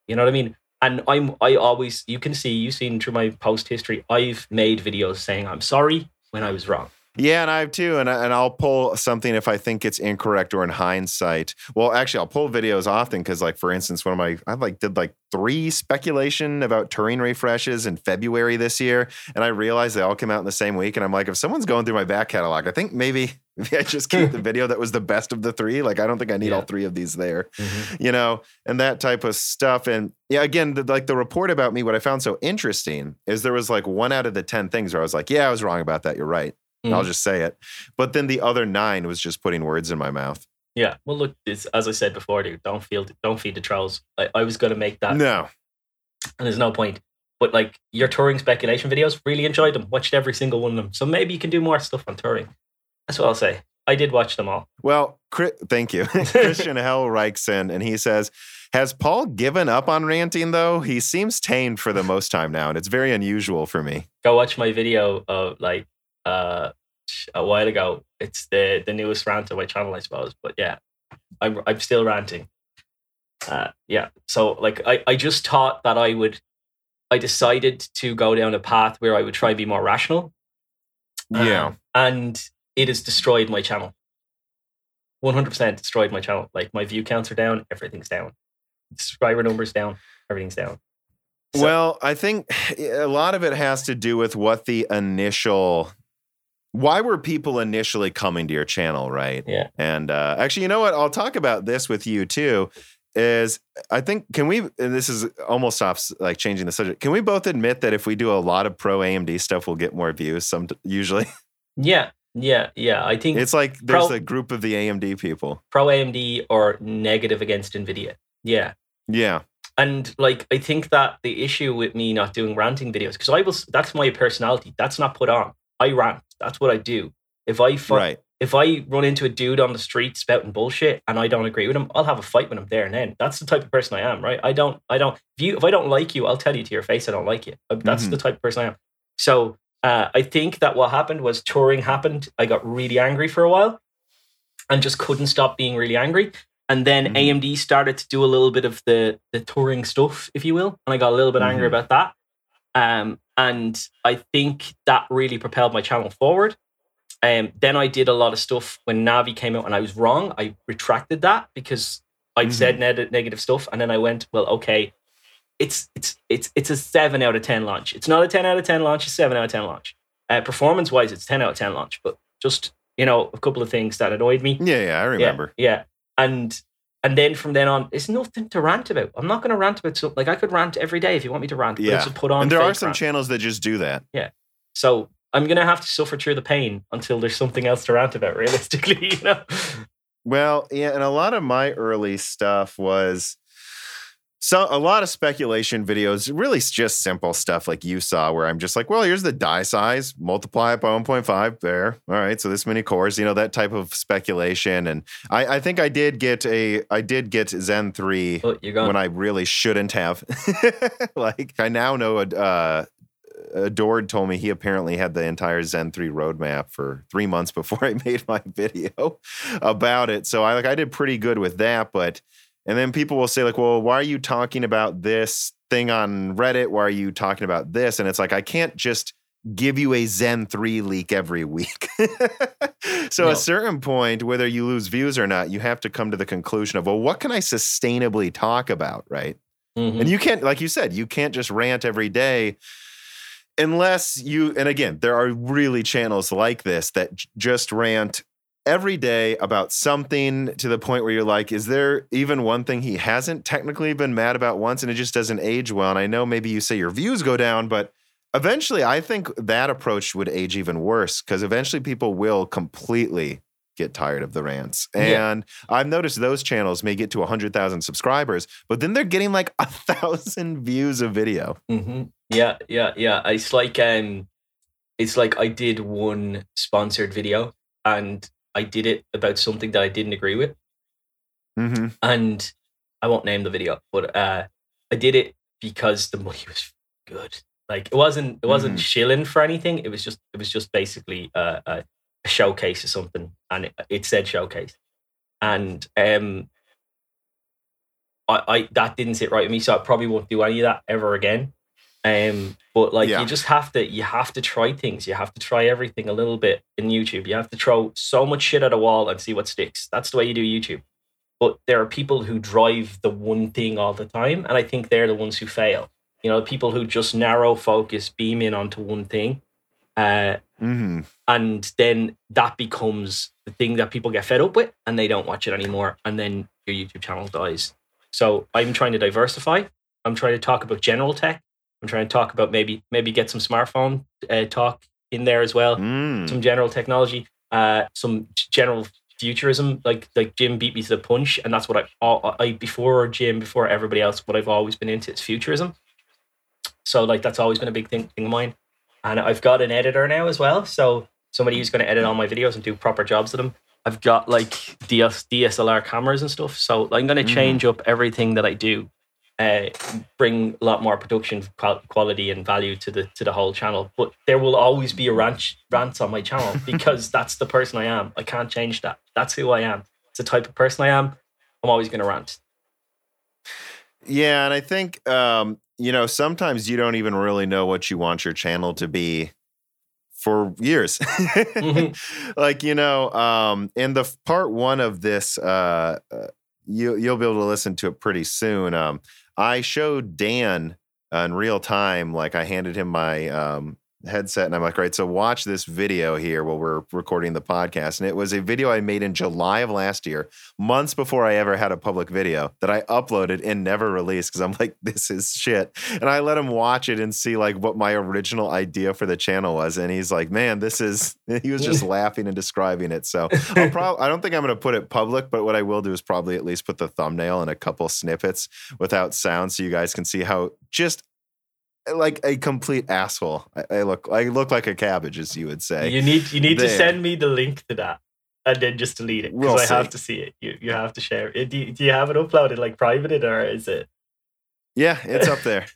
You know what I mean? And I'm I always you can see you've seen through my post history, I've made videos saying I'm sorry when I was wrong. Yeah, and I have too, and I, and I'll pull something if I think it's incorrect or in hindsight. Well, actually, I'll pull videos often because, like, for instance, one of my I like did like three speculation about Turing refreshes in February this year, and I realized they all came out in the same week, and I'm like, if someone's going through my back catalog, I think maybe maybe I just keep the video that was the best of the three. Like, I don't think I need Yeah. all three of these there mm-hmm. you know, and that type of stuff. And yeah, again, the, like the report about me, what I found so interesting is there was like one out of the 10 things where I was like, yeah, I was wrong about that. You're right. And I'll Mhm. just say it. But then the other nine was just putting words in my mouth. Yeah. Well, look, it's, as I said before, dude, don't feel don't feed the trolls. I, I was going to make that, No. and there's no point. But like your Turing speculation videos, really enjoyed them. Watched every single one of them. So maybe you can do more stuff on Turing. That's what I'll say. I did watch them all. Well, thank you. Christian Hell writes in and he says, Has Paul given up on ranting though? He seems tamed for the most time now, and it's very unusual for me. Go watch my video of like uh a while ago. It's the the newest rant on my channel, I suppose. But yeah, I'm I'm still ranting. Uh, yeah. So like I I just thought that I would. I decided to go down a path where I would try and be more rational. Yeah. Um, and it has destroyed my channel. 100% destroyed my channel. Like my view counts are down, everything's down. Subscriber numbers down, everything's down. So- Well, I think a lot of it has to do with what the initial. Why were people initially coming to your channel, right? Yeah. And uh, actually, you know what? I'll talk about this with you too. Is I think can we? And this is almost off like changing the subject. Can we both admit that if we do a lot of pro AMD stuff, we'll get more views? Some usually, Yeah, yeah, yeah. I think it's like there's Pro- a group of the AMD people. pro AMD or negative against Nvidia. Yeah. Yeah, And like I think that the issue with me not doing ranting videos because I was that's my personality. That's not put on. I rant. That's what I do. If I right. if I run into a dude on the street spouting bullshit and I don't agree with him, I'll have a fight with him there and then. That's the type of person I am, right? I don't, I don't. If you, if I don't like you, I'll tell you to your face I don't like you. Uh, That's Mhm. the type of person I am. So uh, I think that what happened was Turing happened. I got really angry for a while, and just couldn't stop being really angry. And then Mhm. AMD started to do a little bit of the the Turing stuff, if you will, and I got a little bit angry Mhm. about that. Um, and I think that really propelled my channel forward. Um, then I did a lot of stuff when Navi came out and I was wrong. I retracted that because I'd Mhm. said neg- negative stuff, and then I went, well, okay, it's it's it's it's a seven out of ten launch. It's not a ten out of ten launch. It's a seven out of ten launch. Uh, performance wise, it's ten out of ten launch. But just you know, a couple of things that annoyed me. Yeah, yeah, I remember. Yeah, yeah. And and then from then on, it's nothing to rant about. I'm not going to rant about something. Like I could rant every day if you want me to rant. But Yeah. a put on. And there are some rant. channels that just do that. Yeah. So I'm going to have to suffer through the pain until there's something else to rant about. Realistically, you know. Well, yeah, and a lot of my early stuff was so a lot of speculation videos, really just simple stuff like you saw, where I'm just like, well, here's the die size, multiply it by 1.5 there. All right, so this many cores, you know, that type of speculation. And I, I think I did get a I did get Zen 3 Oh, when I really shouldn't have. like I now know uh Adored told me he apparently had the entire Zen 3 roadmap for three months before I made my video about it. So I like I did pretty good with that, but and then people will say, like, well, why are you talking about this thing on Reddit? Why are you talking about this? And it's like, I can't just give you a Zen 3 leak every week. so No. at a certain point, whether you lose views or not, you have to come to the conclusion of, well, what can I sustainably talk about? Right. Mhm. And you can't, like you said, you can't just rant every day unless you, and again, there are really channels like this that j- just rant every day about something to the point where you're like, is there even one thing he hasn't technically been mad about once and it just doesn't age well? And I know maybe you say your views go down, but eventually I think that approach would age even worse because eventually people will completely get tired of the rants. And yeah. I've noticed those channels may get to 100,000 subscribers, but then they're getting like a thousand views a video. Mm-hmm. Yeah, yeah, yeah. It's like, um, it's like I did one sponsored video and I did it about something that I didn't agree with. Mm-hmm. And I won't name the video, but uh, I did it because the money was good. Like it wasn't it wasn't mm. shilling for anything. It was just it was just basically a, a, a showcase or something, and it, it, said showcase. And um, I, I that didn't sit right with me, so I probably won't do any of that ever again. Um, but like yeah. you just have to you have to try things. You have to try everything a little bit in YouTube. You have to throw so much shit at a wall and see what sticks. That's the way you do YouTube. But there are people who drive the one thing all the time, and I think they're the ones who fail. You know, people who just narrow focus, beam in onto one thing, uh, mm-hmm. and then that becomes the thing that people get fed up with, and they don't watch it anymore, and then your YouTube channel dies. So I'm trying to diversify. I'm trying to talk about general tech. I'm trying to talk about maybe maybe get some smartphone uh, talk in there as well, mm. some general technology, uh, some general futurism. Like like Jim beat me to the punch, and that's what I, I before Jim, before everybody else, what I've always been into is futurism. So like that's always been a big thing, thing of mine, and I've got an editor now as well. So somebody who's going to edit all my videos and do proper jobs to them. I've got like DS, DSLR cameras and stuff. So I'm going to mm. change mm. up everything that I do uh, bring a lot more production quality and value to the to the whole channel. But there will always be a rant rants on my channel because that's the person I am. I can't change that. That's who I am. It's the type of person I am. I'm always going to rant. Yeah, and I think um, you know sometimes you don't even really know what you want your channel to be for years. mm-hmm. Like you know, um, in the part one of this, uh, uh, you you'll be able to listen to it pretty soon. Um, I showed Dan in real time, like I handed him my um, headset and I'm like, right, so watch this video here while we're recording the podcast. And it was a video I made in July of last year, months before I ever had a public video that I uploaded and never released because I'm like, this is shit. And I let him watch it and see like what my original idea for the channel was. And he's like, man, this is, he was just laughing and describing it. So I'll probably, I don't think I'm going to put it public, but what I will do is probably at least put the thumbnail and a couple snippets without sound so you guys can see how just like a complete asshole. I, I, look I look like a cabbage, as you would say. You need you need there. to send me the link to that and then just delete it because we'll I see. have to see it. You you have to share it. Do you, do you have it uploaded like privated or is it? Yeah, it's up there.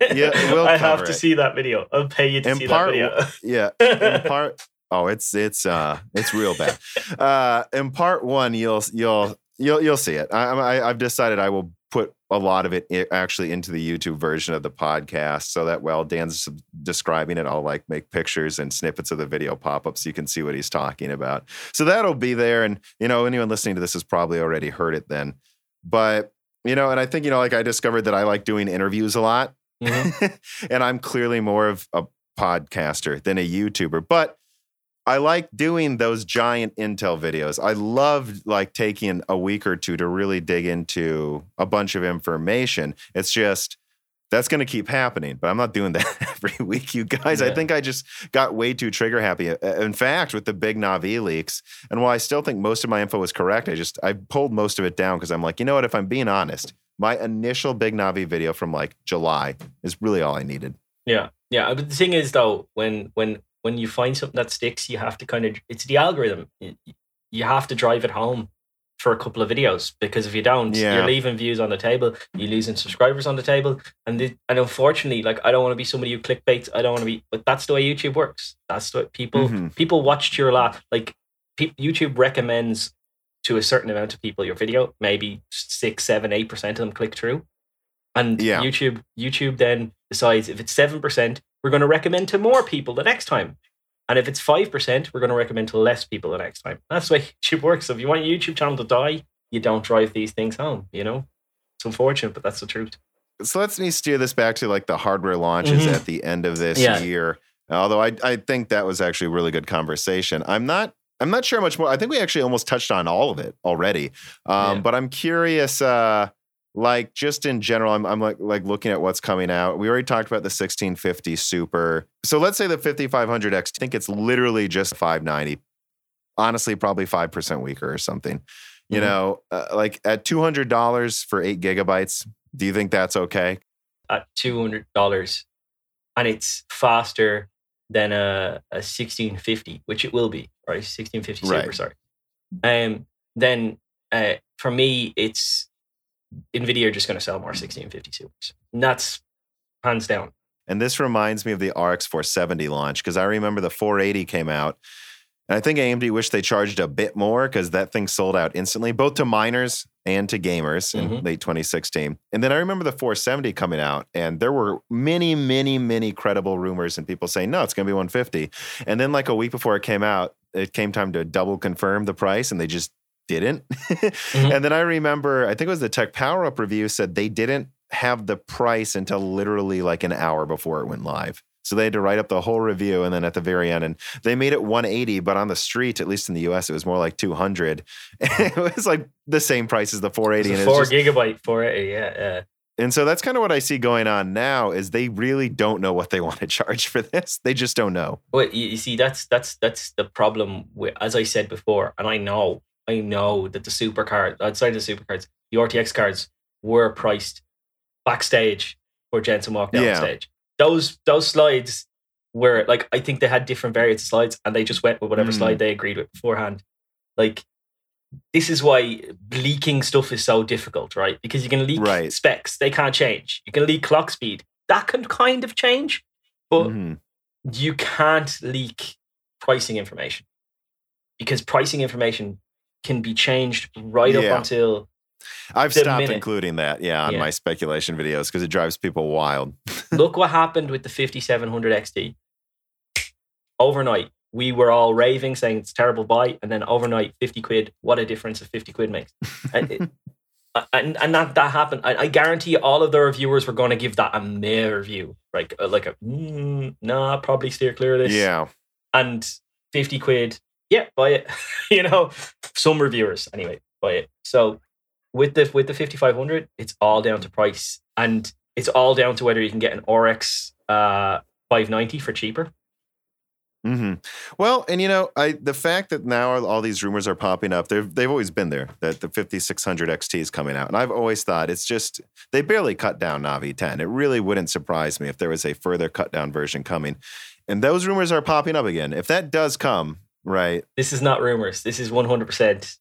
Yeah, we'll I have to it. see that video. I'll pay you to in see part, that video. yeah, in part. Oh, it's it's uh it's real bad. Uh, in part one, you'll you'll you'll you'll see it. I, I I've decided I will put a lot of it actually into the YouTube version of the podcast so that while Dan's describing it, I'll like make pictures and snippets of the video pop up so you can see what he's talking about. So that'll be there. And, you know, anyone listening to this has probably already heard it then. But, you know, and I think, you know, like I discovered that I like doing interviews a lot. Mm-hmm. and I'm clearly more of a podcaster than a YouTuber. But I like doing those giant Intel videos. I love like taking a week or two to really dig into a bunch of information. It's just that's going to keep happening, but I'm not doing that every week, you guys. Yeah. I think I just got way too trigger happy. Uh, in fact, with the big Navi leaks, and while I still think most of my info was correct, I just I pulled most of it down because I'm like, you know what? If I'm being honest, my initial big Navi video from like July is really all I needed. Yeah, yeah. But the thing is, though, when when when you find something that sticks, you have to kind of it's the algorithm. You have to drive it home for a couple of videos because if you don't, yeah. you're leaving views on the table, you're losing subscribers on the table, and the, and unfortunately, like I don't want to be somebody who clickbaits. I don't want to be, but that's the way YouTube works. That's what people mm-hmm. people watched your. Like pe- YouTube recommends to a certain amount of people your video. Maybe six, seven, eight percent of them click through, and yeah. YouTube YouTube then decides if it's seven percent, we're going to recommend to more people the next time. And if it's 5%, we're going to recommend to less people the next time. That's the way YouTube works. So if you want your YouTube channel to die, you don't drive these things home, you know? It's unfortunate, but that's the truth. So let's me steer this back to like the hardware launches mm-hmm. at the end of this yeah. year. Although I, I think that was actually a really good conversation. I'm not I'm not sure much more. I think we actually almost touched on all of it already. Um, Yeah. But I'm curious, uh, like just in general, I'm, I'm like like looking at what's coming out. We already talked about the 1650 Super. So let's say the 5500 X. I think it's literally just 590. Honestly, probably five percent weaker or something. You Mhm. know, uh, like at two hundred dollars for eight gigabytes. Do you think that's okay? at two hundred dollars, and it's faster than a, a sixteen fifty, which it will be, right? Sixteen fifty Super, Right. sorry. Um, then uh, for me, it's Nvidia are just going to sell more sixteen fifty Supers, and hands down. And this reminds me of the RX 470 launch because I remember the 480 came out. And I think AMD wished they charged a bit more because that thing sold out instantly, both to miners and to gamers in Mhm. late 2016. And then I remember the 470 coming out, and there were many, many, many credible rumors and people saying, no, it's going to be 150. And then, like a week before it came out, it came time to double confirm the price, and they just didn't. Mm-hmm. And then I remember, I think it was the Tech Power Up review said they didn't have the price until literally like an hour before it went live. So they had to write up the whole review and then at the very end, and they made it 180, but on the street, at least in the US, it was more like 200. it was like the same price as the 480. It's And, four just- gigabyte four eighty, yeah, yeah. and so that's kind of what I see going on now is they really don't know what they want to charge for this. They just don't know. Well, you, you see, that's that's that's the problem. With, as I said before, and I know, I know that the supercard outside the supercards, the RTX cards were priced backstage for Jensen walked down Yeah. stage. Those those slides were like I think they had different variants of slides, and they just went with whatever Mm. slide they agreed with beforehand. Like this is why leaking stuff is so difficult, right? Because you can leak Right. specs, they can't change. You can leak clock speed, that can kind of change, but Mhm. you can't leak pricing information because pricing information can be changed right Yeah. up until I've stopped minute. including that, yeah, on Yeah. my speculation videos because it drives people wild. look what happened with the 5700 XT. Overnight, we were all raving, saying it's a terrible buy, and then overnight, 50 quid. What a difference a 50 quid makes. and, it- and, and that, that happened. I, I guarantee all of the reviewers were going to give that a meh review, like uh, like a mm, nah, probably steer clear of this. Yeah. and 50 quid yeah buy it you know some reviewers anyway buy it so with the with the 5500 it's all down to price and it's all down to whether you can get an RX uh 590 for cheaper Mm-hmm. Well, and you know, I the fact that now all these rumors are popping up, they've they've always been there that the 5600 XT is coming out, and I've always thought it's just they barely cut down Navi 10. It really wouldn't surprise me if there was a further cut down version coming, and those rumors are popping up again. If that does come, right? this is not rumors this is 100%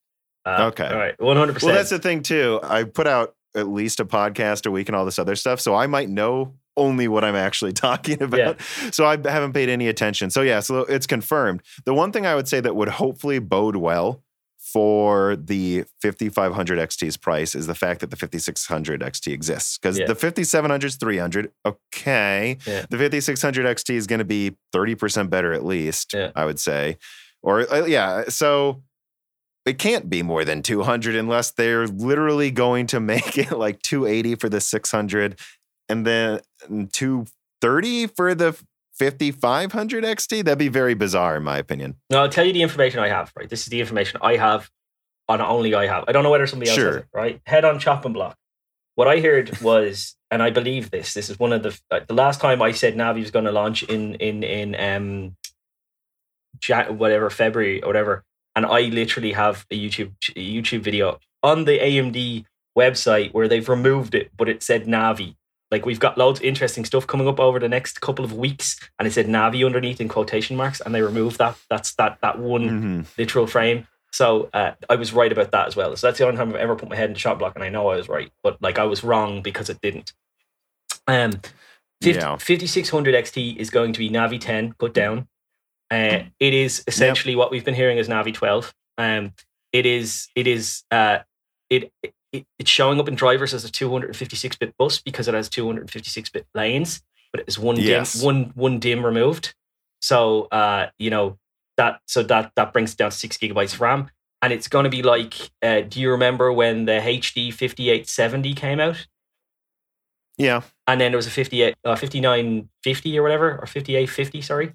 uh, Okay. all right 100% Well, that's the thing too. I put out at least a podcast a week and all this other stuff, so I might know only what I'm actually talking about. So I haven't paid any attention. So yeah, so it's confirmed. The one thing I would say that would hopefully bode well for the 5500 XT's price is the fact that the 5600 XT exists because Yeah. the 5700 is 300. Okay, Yeah. the 5600 XT is going to be 30% better at least. Yeah. I would say, or uh, yeah, so it can't be more than 200 unless they're literally going to make it like 280 for the 600 and then 230 for the 5500 XT. That'd be very bizarre, in my opinion. no I'll tell you the information I have right this is the information I have on only I have I don't know whether somebody else has it right head on chopping block what I heard was, and I believe this. This is one of the uh, the last time I said Navi was going to launch in in in um, Jan- whatever February or whatever, and I literally have a YouTube a YouTube video on the AMD website where they've removed it, but it said Navi. Like we've got loads of interesting stuff coming up over the next couple of weeks, and it said Navi underneath in quotation marks, and they removed that. That's that that one Mhm. literal frame. So uh, I was right about that as well. So that's the only time I've ever put my head in the shot block, and I know I was right, but like I was wrong because it didn't. Um, 50, Yeah. 5600 XT is going to be Navi 10 put down. Uh, it is essentially what we've been hearing as Navi 12. Um, it is it is uh, it, it it's showing up in drivers as a 256 bit bus because it has 256 bit lanes, but it's one Yes. DIMM one one DIMM removed. So uh, you know that so that that brings it down to six gigabytes of RAM, and it's going to be like. Uh, do you remember when the HD 5870 came out? Yeah. and then there was a 58 uh, 5950 or whatever or 5850 sorry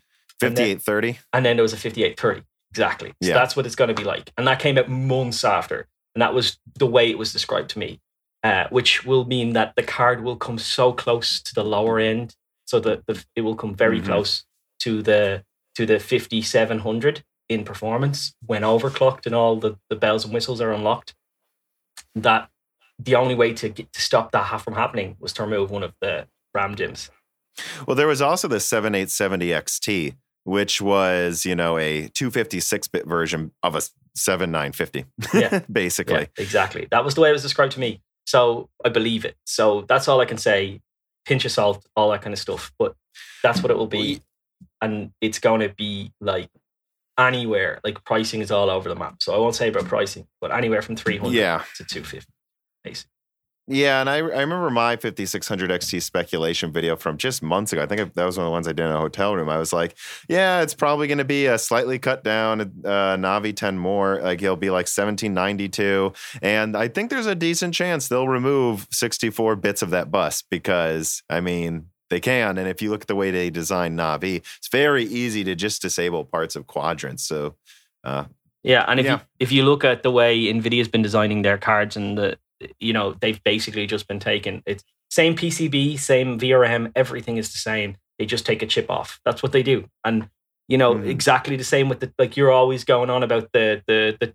5830. and then there was a 5830 Exactly. So Yeah. that's what it's going to be like. And that came out months after. And that was the way it was described to me, uh, which will mean that the card will come so close to the lower end. So that the, it will come very Mhm. close to the to the 5700 in performance when overclocked and all the, the bells and whistles are unlocked. That the only way to get, to stop that ha- from happening was to remove one of the RAM DIMMs. Well, there was also the 7870 XT, which was, you know, a 256 bit version of a 7950, Yeah. basically. Yeah, exactly. That was the way it was described to me. So I believe it. So that's all I can say. Pinch of salt, all that kind of stuff. But that's what it will be. And it's going to be like anywhere. Like pricing is all over the map. So I won't say about pricing, but anywhere from 300 Yeah. to 250. Basically. Yeah, and I, I remember my 5600 XT speculation video from just months ago. I think that was one of the ones I did in a hotel room. I was like, yeah, it's probably going to be a slightly cut down uh, Navi 10 more. Like he'll be like 1792. And I think there's a decent chance they'll remove 64 bits of that bus because, I mean, they can. And if you look at the way they design Navi, it's very easy to just disable parts of quadrants. So, uh, Yeah, and if Yeah. you if you look at the way Nvidia's been designing their cards and the you know they've basically just been taken it's same PCB, same VRM, everything is the same. They just take a chip off. That's what they do, and you know Mhm. exactly the same with the like you're always going on about the the the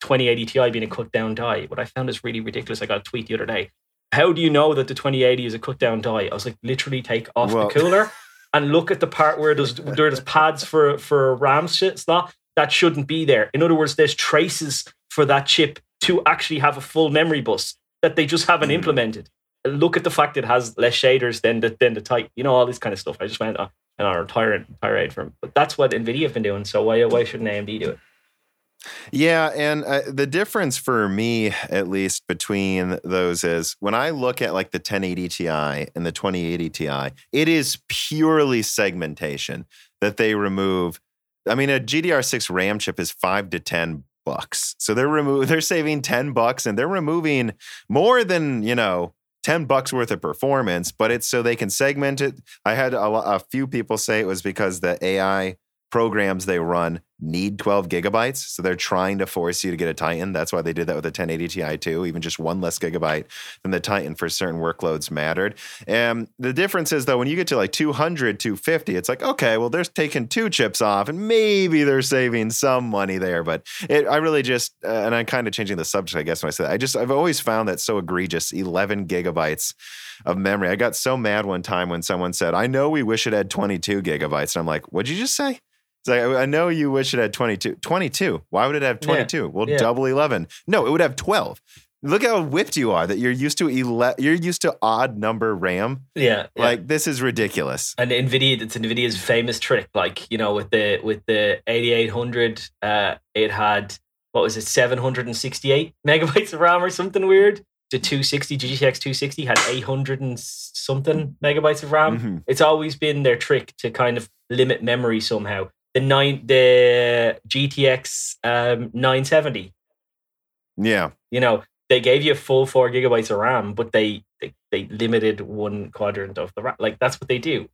2080 Ti being a cut down die. What I found is really ridiculous. I got a tweet the other day. How do you know that the 2080 is a cut down die? I was like, literally take off Well- the cooler and look at the part where there's there's pads for for RAM shit slot that shouldn't be there. In other words, there's traces for that chip to actually have a full memory bus that they just haven't Mhm. implemented. Look at the fact it has less shaders than the than the type. You know all this kind of stuff. I just went on on a tirade tirade from, but that's what Nvidia have been doing. So why why shouldn't AMD do it? Yeah, and uh, the difference for me, at least, between those is when I look at like the 1080 Ti and the 2080 Ti, it is purely segmentation that they remove. I mean, a GDDR6 RAM chip is five to ten bucks, so they're remove they're saving ten bucks, and they're removing more than you know. 10 bucks worth of performance, but it's so they can segment it. I had a, a few people say it was because the AI programs they run need 12 gigabytes. So they're trying to force you to get a Titan. That's why they did that with the 1080 Ti too. Even just one less gigabyte than the Titan for certain workloads mattered. And the difference is though, when you get to like 200, 250, it's like, okay, well, they're taking two chips off and maybe they're saving some money there. But it, I really just, uh, and I'm kind of changing the subject, I guess, when I say that. I just, I've always found that so egregious 11 gigabytes of memory. I got so mad one time when someone said, I know we wish it had 22 gigabytes. And I'm like, what'd you just say? It's like, I know you wish it had 22. 22. Why would it have Yeah. 22? Well, Yeah. double 11. No, it would have 12. Look how whipped you are that you're used to 11, you're used to odd number RAM. Yeah, yeah. Like this is ridiculous. and Nvidia, it's Nvidia's famous trick. Like you know, with the with the 8800, uh, it had what was it, 768 megabytes of RAM or something weird. The 260 GTX 260 had 800 and something megabytes of RAM. Mhm. It's always been their trick to kind of limit memory somehow. The nine, the GTX um, 970, Yeah. you know, they gave you a full four gigabytes of RAM, but they they, they limited one quadrant of the RAM. Like that's what they do.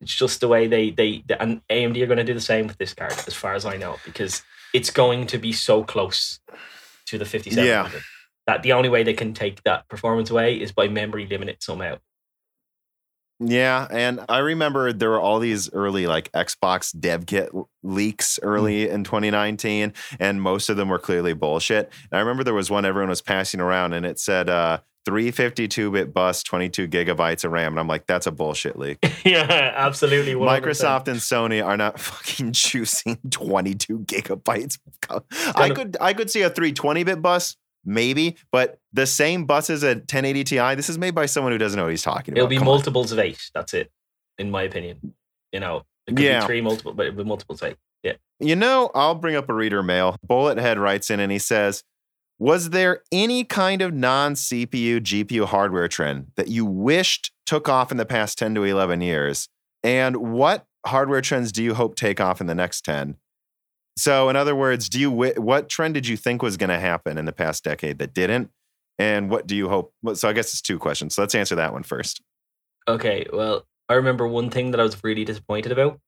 It's just the way they they and AMD are going to do the same with this card, as far as I know, because it's going to be so close to the 5700 that the only way they can take that performance away is by memory limit it somehow. Yeah, and I remember there were all these early like Xbox dev kit leaks early in 2019, and most of them were clearly bullshit. And I remember there was one everyone was passing around, and it said uh, 352-bit bus, 22 gigabytes of RAM, and I'm like, that's a bullshit leak. yeah, absolutely. 100%. Microsoft and Sony are not fucking choosing 22 gigabytes. I could I could see a 320-bit bus. Maybe, but the same bus as a 1080 Ti. This is made by someone who doesn't know what he's talking about. It'll be Come on. multiples of eight. That's it, in my opinion. You know, it could Yeah. be three multiple, but it'll be multiples of eight. You know, I'll bring up a reader mail. Bullethead writes in and he says, Was there any kind of non CPU, GPU hardware trend that you wished took off in the past 10 to 11 years? And what hardware trends do you hope take off in the next 10? So, in other words, do you what trend did you think was going to happen in the past decade that didn't? And what do you hope? So, I guess it's two questions. So, let's answer that one first. Okay, well, I remember one thing that I was really disappointed about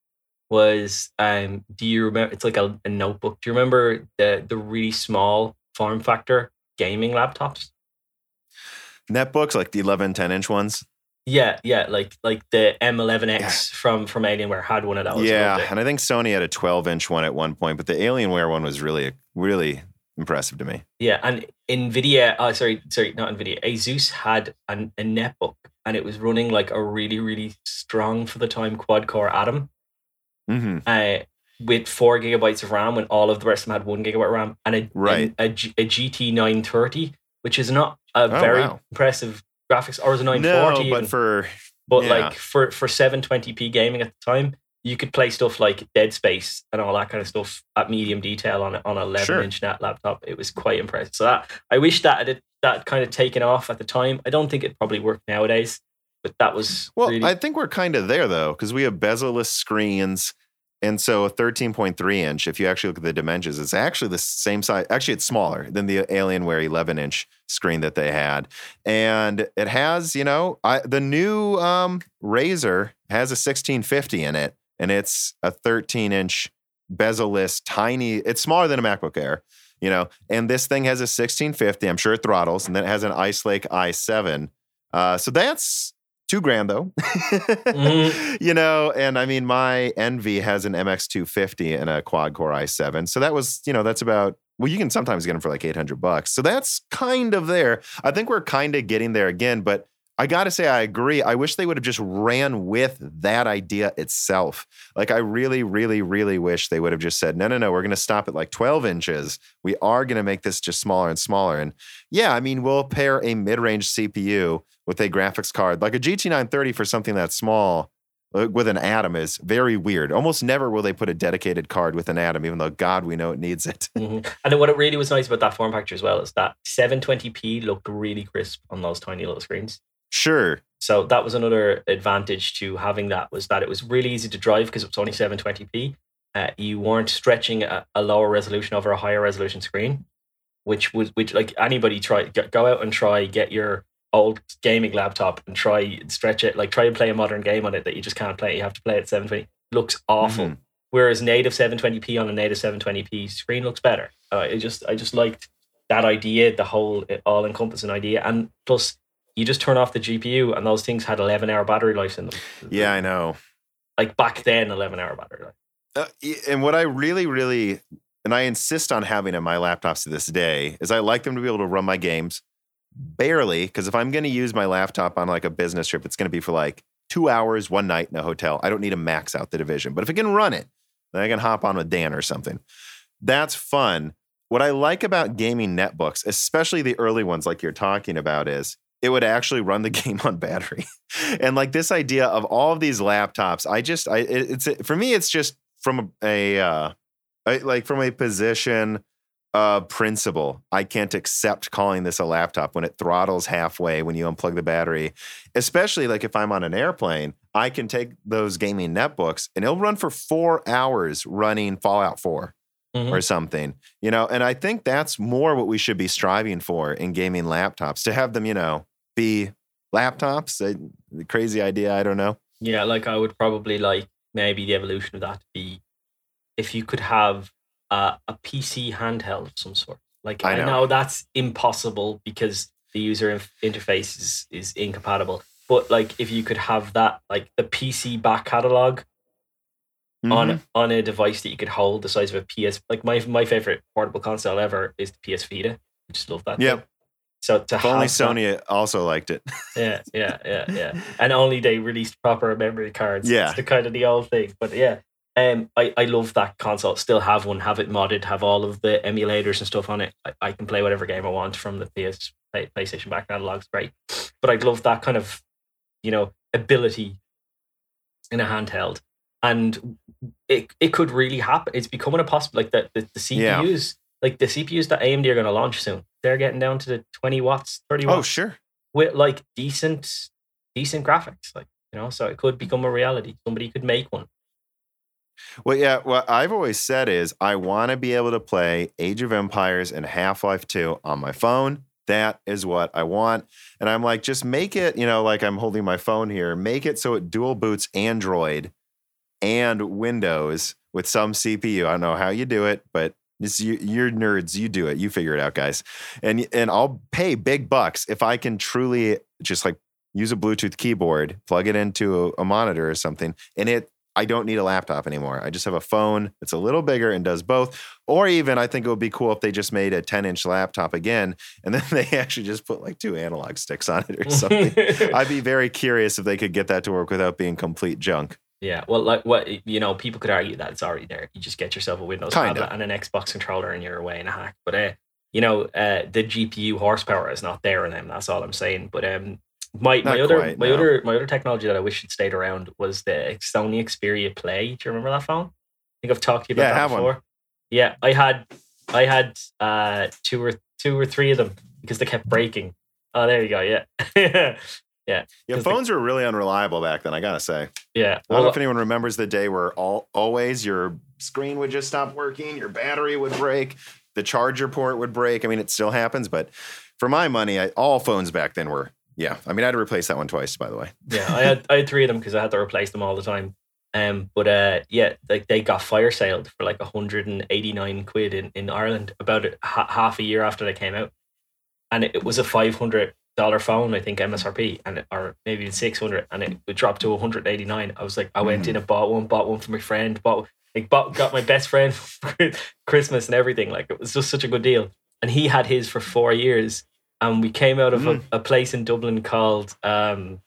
was um do you remember it's like a, a notebook. Do you remember the the really small form factor gaming laptops? Netbooks, like the 11, 10 inch ones. Yeah, yeah, like like the M11X Yeah. from from Alienware had one of those. yeah, and I think Sony had a 12 inch one at one point, but the Alienware one was really, really impressive to me. Yeah, and Nvidia, uh, sorry, sorry, not Nvidia. Asus had an, a netbook, and it was running like a really, really strong for the time quad core Atom, hmm uh, with four gigabytes of RAM, when all of the rest of them had one gigabyte RAM, and a Right. a GT nine thirty, which is not a very Oh, wow. impressive graphics, or was a nine No, forty, but for but yeah. like for for seven twenty p gaming at the time. You could play stuff like Dead Space and all that kind of stuff at medium detail on a, on a 11 Sure. inch net laptop. It was quite impressive. So that I wish that it that kind of taken off at the time. I don't think it probably worked nowadays, but that was Well, really I think we're kind of there though, because we have bezel-less screens. And so a 13.3 inch, if you actually look at the dimensions, it's actually the same size. Actually, it's smaller than the Alienware 11 inch screen that they had. And it has, you know, I, the new um, Razer has a 1650 in it, and it's a 13 inch bezel-less, tiny. It's smaller than a MacBook Air, you know. And this thing has a 1650. I'm sure it throttles, and then it has an Ice Lake i7. Uh, so that's two grand though. Mhm. You know, and I mean, my Envy has an MX250 and a quad core i7. So that was, you know, that's about, well, you can sometimes get them for like 800 bucks. So that's kind of there. I think we're kind of getting there again, but I got to say, I agree. I wish they would have just ran with that idea itself. Like, I really, really, really wish they would have just said, no, no, no, we're going to stop at like 12 inches. We are going to make this just smaller and smaller. And yeah, I mean, we'll pair a mid range CPU with a graphics card. Like a GT 930 for something that small uh, with an Atom is very weird. Almost never will they put a dedicated card with an Atom, even though God, we know it needs it. Mhm. And what it really was nice about that form factor as well is that 720p looked really crisp on those tiny little screens. Sure. So that was another advantage to having that was that it was really easy to drive because it was only 720p. Uh, you weren't stretching a, a lower resolution over a higher resolution screen, which was which like anybody try go out and try get your old gaming laptop and try and stretch it like try and play a modern game on it that you just can't play. You have to play it at 720. Looks awful. Mhm. Whereas native 720p on a native 720p screen looks better. Uh, I just I just liked that idea, the whole all encompassing idea, and plus you just turn off the GPU and those things had 11 hour battery life in them. Yeah, I know. Like back then, 11 hour battery life. Uh, and what I really, really, and I insist on having in my laptops to this day is I like them to be able to run my games barely. Because if I'm going to use my laptop on like a business trip, it's going to be for like two hours, one night in a hotel. I don't need to max out the division. But if I can run it, then I can hop on with Dan or something. That's fun. What I like about gaming netbooks, especially the early ones like you're talking about, is it would actually run the game on battery. and like this idea of all of these laptops, I just, I, it, it's for me, it's just from a, uh, I, like from a position of principle. I can't accept calling this a laptop when it throttles halfway when you unplug the battery, especially like if I'm on an airplane. I can take those gaming netbooks and it'll run for four hours running Fallout 4 Mhm. or something, you know. And I think that's more what we should be striving for in gaming laptops to have them, you know, be laptops. A crazy idea. I don't know. Yeah, like I would probably like maybe the evolution of that to be if you could have a, a PC handheld of some sort. Like I I know. know, that's impossible because the user interface is, is incompatible. But like if you could have that, like the PC back catalog Mhm. on on a device that you could hold the size of a PS. Like my my favorite portable console ever is the PS Vita. I just love that. Yep. So to if only have that- Sony also liked it. yeah, yeah, yeah, yeah. And only they released proper memory cards. Yeah. It's the kind of the old thing. But yeah. Um I, I love that console. Still have one, have it modded, have all of the emulators and stuff on it. I, I can play whatever game I want from the PS PlayStation back catalog's great. But I'd love that kind of, you know, ability in a handheld. And it it could really happen. It's becoming a possible like the, the, the. CPUs, like the CPUs that AMD are gonna launch soon. They're getting down to the 20 watts, 30 watts Oh, sure. with like decent decent graphics like you know so it could become a reality somebody could make one Well, yeah. What I've always said is I want to be able to play Age of Empires and Half Life 2 on my phone. That is what I want. And I'm like, just make it, you know, like I'm holding my phone here, make it so it dual boots Android and Windows with some CPU. I don't know how you do it, but it's you, you're nerds. You do it. You figure it out, guys. And and I'll pay big bucks if I can truly just like use a Bluetooth keyboard, plug it into a, a monitor or something, and it I don't need a laptop anymore. I just have a phone that's a little bigger and does both. Or even I think it would be cool if they just made a 10 inch laptop again and then they actually just put like two analog sticks on it or something. I'd be very curious if they could get that to work without being complete junk. Yeah, well, like what you know, people could argue that it's already there. You just get yourself a Windows Kinda. tablet and an Xbox controller, and you're away in a hack. But uh, you know, uh, the GPU horsepower is not there in them. That's all I'm saying. But um, my my Not other quite, my no. other my other technology that I wish had stayed around was the Sony Xperia Play. Do you remember that phone? I think I've talked to you about Yeah, that have one. before. Yeah, I had I had uh two or two or three of them because they kept breaking. Oh, there you go. Yeah, yeah, Yeah, 'Cause the- phones were really unreliable back then, I gotta say. yeah. I don't know if anyone remembers the day where all always your screen would just stop working, your battery would break, the charger port would break. I mean, it still happens, but for my money, I, all phones back then were. Yeah, I mean, I had to replace that one twice, by the way. yeah, I had I had three of them because I had to replace them all the time. Um, but uh, yeah, like they got fire sailed for like 189 quid in, in Ireland about a, ha- half a year after they came out, and it, it was a 500 dollar phone, I think MSRP, and it, or maybe even 600, and it, it dropped to 189. I was like, I went in and bought one, bought one for my friend, bought like bought got my best friend for Christmas and everything. Like it was just such a good deal, and he had his for four years, and we came out of a, a place in Dublin called um,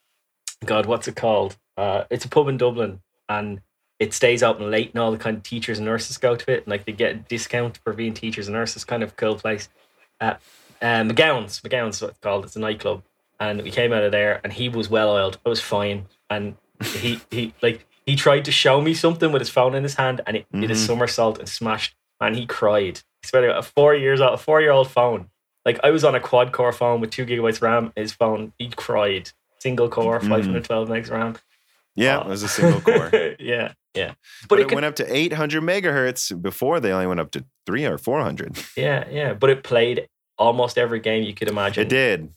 God, what's it called? Uh, it's a pub in Dublin, and it stays open late, and all the kind of teachers and nurses go to it, and like they get a discount for being teachers and nurses. Kind of cool place. Uh, uh, McGowan's, McGowan's, what it's called. It's a nightclub, and we came out of there, and he was well oiled. I was fine, and he he like he tried to show me something with his phone in his hand, and it did a Mhm. somersault and smashed. And he cried. He spent a four years old, a four year old phone. Like I was on a quad core phone with two gigabytes RAM. His phone, he cried. Single core, Mhm. 512 megs RAM. Yeah, Oh. it was a single core. yeah, yeah. but, But, it, it, could, went up to 800 megahertz before they only went up to three or 400. yeah, yeah. But it played almost every game you could imagine. It did.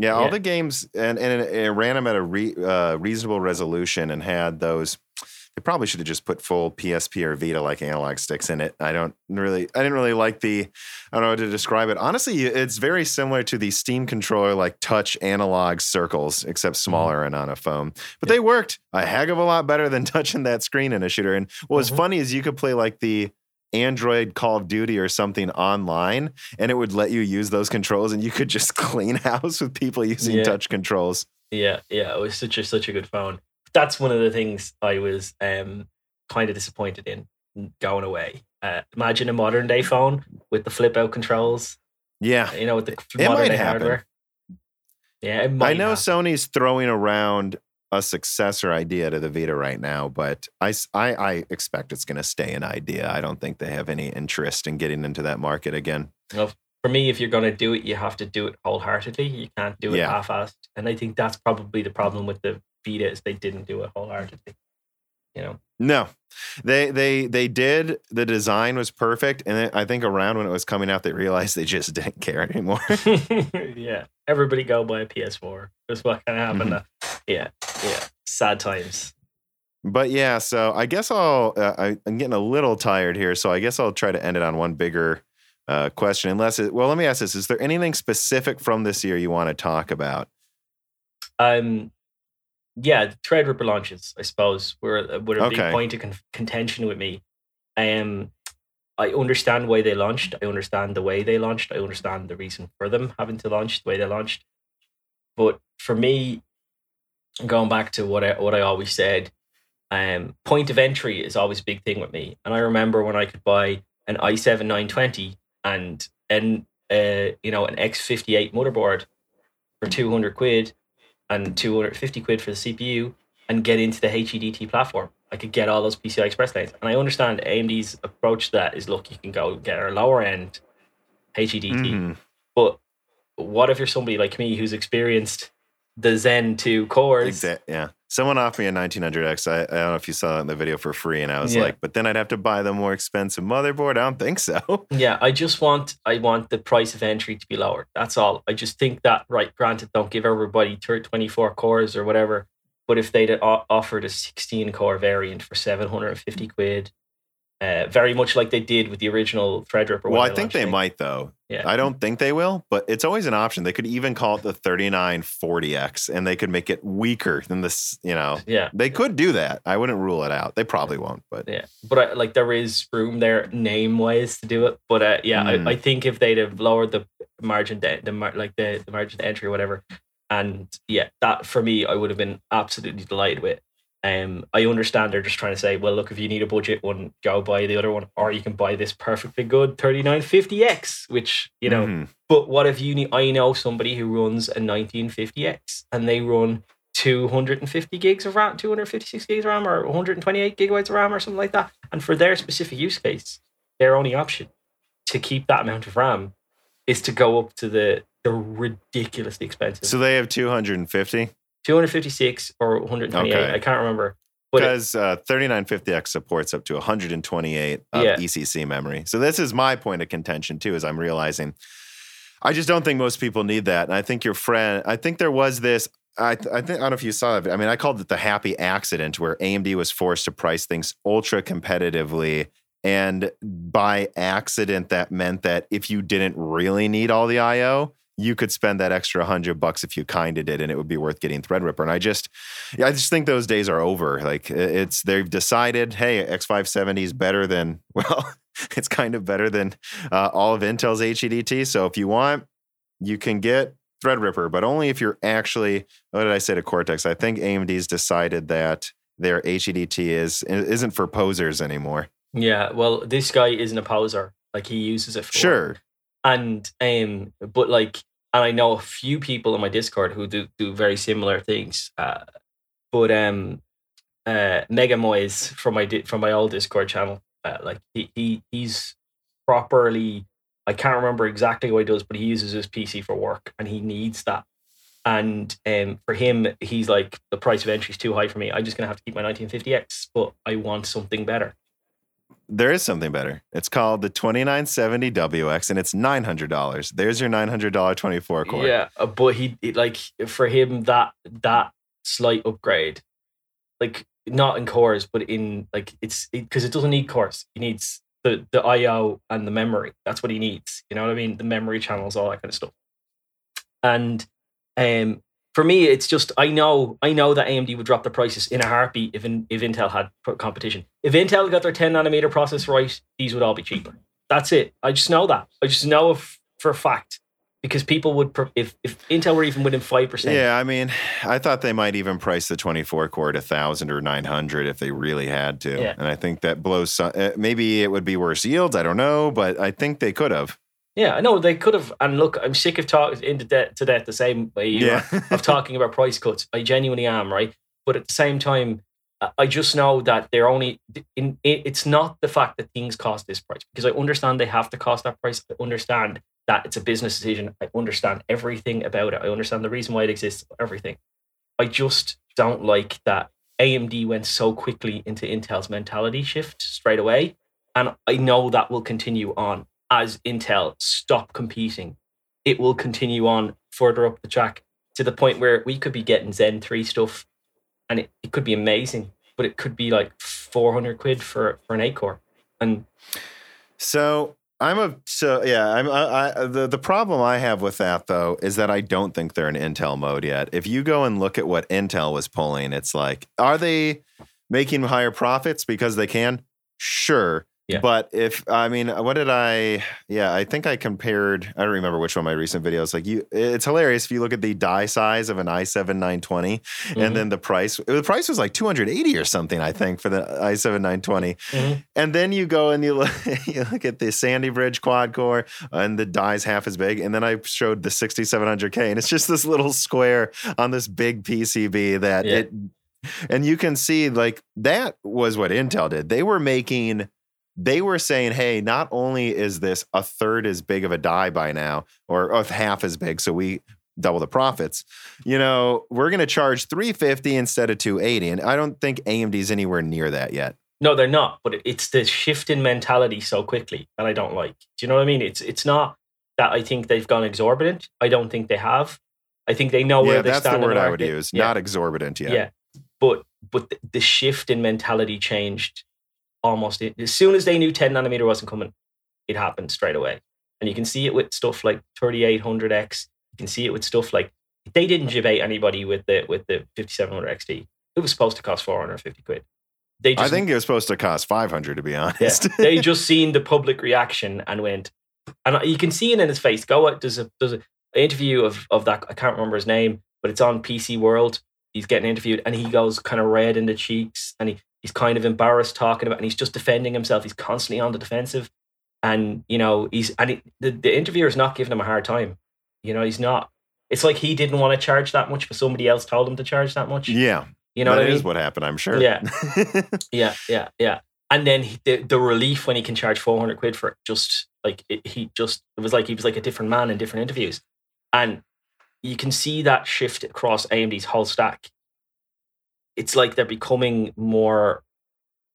Yeah, all the games, and, and it, it ran them at a re, uh, reasonable resolution and had those. They probably should have just put full PSP or Vita like analog sticks in it. I don't really, I didn't really like the, I don't know how to describe it. Honestly, it's very similar to the Steam controller like touch analog circles, except smaller and on a phone. But they worked a heck of a lot better than touching that screen in a shooter. And what was Mhm. funny is you could play like the Android Call of Duty or something online, and it would let you use those controls, and you could just clean house with people using Yeah. touch controls. Yeah, yeah. It was such a such a good phone. That's one of the things I was um kind of disappointed in going away. Uh, imagine a modern day phone with the flip out controls. Yeah, You know, with the It modern day happen. hardware. Yeah, I know happen. Sony's throwing around a successor idea to the Vita right now, but I I expect it's going to stay an idea. I don't think they have any interest in getting into that market again. for me, if you're going to do it, you have to do it wholeheartedly. You can't do it Yeah. half-assed. And I think that's probably the problem with the Vita is they didn't do it wholeheartedly. You know, No, they they they did. The design was perfect, and I think around when it was coming out, they realized they just didn't care anymore. yeah. Everybody go buy a PS4. That's what kind of happened. Mm-hmm. Yeah, yeah. Sad times. But yeah, so I guess I'll. Uh, I, I'm getting a little tired here, so I guess I'll try to end it on one bigger uh, question. Unless, it, well, let me ask this: Is there anything specific from this year you want to talk about? Um, yeah, the Threadripper launches, I suppose, were were a Okay. big point of con- contention with me. Um, I understand why they launched. I understand the way they launched. I understand the reason for them having to launch the way they launched. But for me, going back to what I what I always said, um, point of entry is always a big thing with me. And I remember when I could buy an i7 920 and and uh, you know an X58 motherboard for 200 quid and 250 quid for the CPU and get into the HEDT platform. I could get all those PCI Express lanes. And I understand AMD's approach to that is look, you can go get a lower end HEDT. Mhm. But what if you're somebody like me who's experienced the Zen 2 cores? Yeah. Someone offered me a 1900X. I, I don't know if you saw it in the video for free, and I was Yeah. like, but then I'd have to buy the more expensive motherboard. I don't think so. Yeah, I just want I want the price of entry to be lowered. That's all. I just think that right. Granted, don't give everybody thir- 24 cores or whatever, But if they'd offered a 16 core variant for 750 quid, uh, very much like they did with the original Threadripper. Well, I think they might though. Yeah. I don't think they will, but it's always an option. They could even call it the 3940X and they could make it weaker than this, you know. Yeah. They could do that. I wouldn't rule it out. They probably won't, but Yeah, but I, like there is room there name wise to do it. But uh, yeah, Mm. I, I think if they'd have lowered the margin, de- the mar- like the, the margin entry or whatever, and yeah, that for me, I would have been absolutely delighted with. Um, I understand they're just trying to say, well, look, if you need a budget one, go buy the other one, or you can buy this perfectly good 3950X, which you know. Mhm. But what if you need? I know somebody who runs a 1950X, and they run 250 gigs of RAM, 256 gigs of RAM, or 128 gigabytes of RAM, or something like that. And for their specific use case, their only option to keep that amount of RAM is to go up to the the ridiculously expensive so they have 250 256 or 128. Okay. I can't remember. Because uh, 3950X supports up to 128 of Yeah. ECC memory. So this is my point of contention too, is I'm realizing I just don't think most people need that. And I think your friend, I think there was this. I, th- I think I don't know if you saw it. I mean, I called it the happy accident where AMD was forced to price things ultra competitively. And by accident, that meant that if you didn't really need all the IO, you could spend that extra hundred bucks if you kind of did, and it would be worth getting Threadripper. And I just, I just think those days are over. Like it's they've decided, hey, X570 is better than well, it's kind of better than uh, all of Intel's HEDT. So if you want, you can get Threadripper, but only if you're actually. What did I say to Coreteks? I think AMD's decided that their HEDT is isn't for posers anymore. yeah, well, this guy isn't a poser. Like he uses it for Sure, and um but like and i know a few people in my discord who do do very similar things uh but um uh mega moise from my from my old discord channel uh, like he, he he's properly i can't remember exactly what he does but he uses his pc for work and he needs that. And um for him he's like the price of entry is too high for me. I'm just gonna have to keep my 1950x but i want something better there is something better. It's called the 2970WX, and it's nine hundred dollars. There's your nine hundred dollar 24 core. Yeah, uh, but he like for him that that slight upgrade, like not in cores, but in like it's because it, doesn't need cores. He needs the the I/O and the memory. That's what he needs. You know what I mean? The memory channels, all that kind of stuff. And um, for me, it's just I know I know that AMD would drop the prices in a heartbeat if if Intel had competition. If Intel got their 10 nanometer process right, these would all be cheaper. That's it. I just know that. I just know if, for a fact because people would if if Intel were even within five percent. Yeah, I mean, I thought they might even price the 24 core to 1000 or 900 if they really had to. Yeah. And I think that blows some, uh, maybe it would be worse yields. I don't know, but I think they could have. Yeah, I know they could have. And look, I'm sick of talking into debt to death the same way you Yeah. are of talking about price cuts. I genuinely am, right? But at the same time, I- I just know that they're only. In, it, it's not the fact that things cost this price because I understand they have to cost that price. I understand that it's a business decision. I understand everything about it. I understand the reason why it exists. Everything. I just don't like that AMD went so quickly into Intel's mentality shift straight away, and I know that will continue on as Intel stop competing. It will continue on further up the track to the point where we could be getting Zen 3 stuff and it, it could be amazing, but it could be like 400 quid for, for an 8 core. And So I'm a so yeah. I'm I, I, the the problem I have with that though is that I don't think they're in Intel mode yet. If you go and look at what Intel was pulling, it's like, are they making higher profits because they can? Sure. Yeah. But if I mean, what did I? Yeah, I think I compared. I don't remember which one of my recent videos. Like you, it's hilarious if you look at the die size of an i7 920, Mhm. and then the price. The price was like 280 or something. I think for the i7 920. Mhm. And then you go and you look, you look at the Sandy Bridge quad core, and the die's half as big. And then I showed the 6700K, and it's just this little square on this big PCB that Yeah. it. And you can see like that was what Intel did. They were making. They were saying, "Hey, not only is this a third as big of a die by now, or half as big, so we double the profits. You know, we're going to charge 350 instead of 280, and I don't think AMD's anywhere near that yet. no, they're not, but it's the shift in mentality so quickly that I don't like. Do you know what I mean? It's it's not that I think they've gone exorbitant. I don't think they have. I think they know yeah, where they that's the stand in word the I would use. Yeah. Not exorbitant yet. Yeah. but but the, the shift in mentality changed almost as soon as they knew 10 nanometer wasn't coming. It happened straight away, and you can see it with stuff like 3800X. You can see it with stuff like they didn't debate anybody with the with the 5700 XT. It was supposed to cost 450 quid. They just, I think it was supposed to cost 500 to be honest. Yeah, they just seen the public reaction and went, and you can see it in his face. Go out. does a there's an interview of of that. I can't remember his name, but it's on PC World. He's getting interviewed, and he goes kind of red in the cheeks, and he he's kind of embarrassed talking about, and he's just defending himself. He's constantly on the defensive, and you know he's and he, the the interviewer is not giving him a hard time. You know he's not. It's like he didn't want to charge that much, but somebody else told him to charge that much. Yeah, you know that what I mean? what happened. I'm sure. Yeah, yeah, yeah, yeah. And then he, the the relief when he can charge 400 quid for it, just like it, he just it was like he was like a different man in different interviews, and you can see that shift across AMD's whole stack. It's like they're becoming more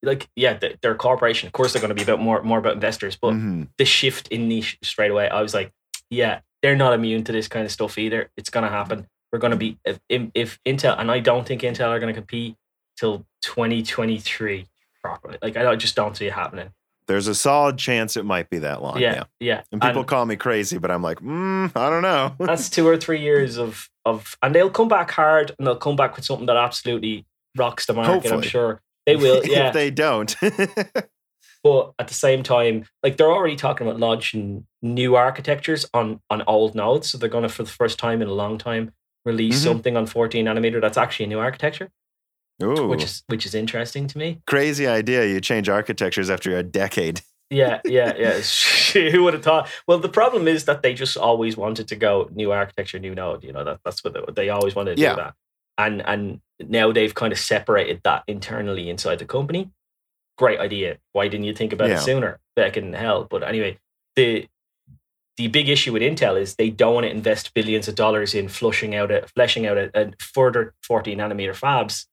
like yeah, they're a corporation. Of course, they're going to be about more more about investors, but Mhm. the shift in niche straight away, I was like, yeah, they're not immune to this kind of stuff either. It's going to happen. We're going to be if, if, if Intel, and I don't think Intel are going to compete till 2023 properly. Like I just don't see it happening. There's a solid chance it might be that long. Yeah. yeah, yeah. And people And call me crazy, but I'm like, mm, I don't know. that's two or three years of of, and they'll come back hard, and they'll come back with something that absolutely rocks the market. I'm sure they will. Yeah, if they don't. but at the same time, like they're already talking about launching new architectures on on old nodes. So they're going to, for the first time in a long time, release Mhm. something on 14 nanometer that's actually a new architecture, Ooh, which is which is interesting to me. crazy idea. You change architectures after a decade. Yeah, yeah, yeah. Who would have thought? Well, the problem is that they just always wanted to go new architecture, new node. You know that that's what they, they always wanted to Yeah. do that, and and now they've kind of separated that internally inside the company. Great idea. Why didn't you think about Yeah. it sooner? Back in hell. But anyway, the the big issue with Intel is they don't want to invest billions of dollars in flushing out a fleshing out a, a further 14 nanometer fabs.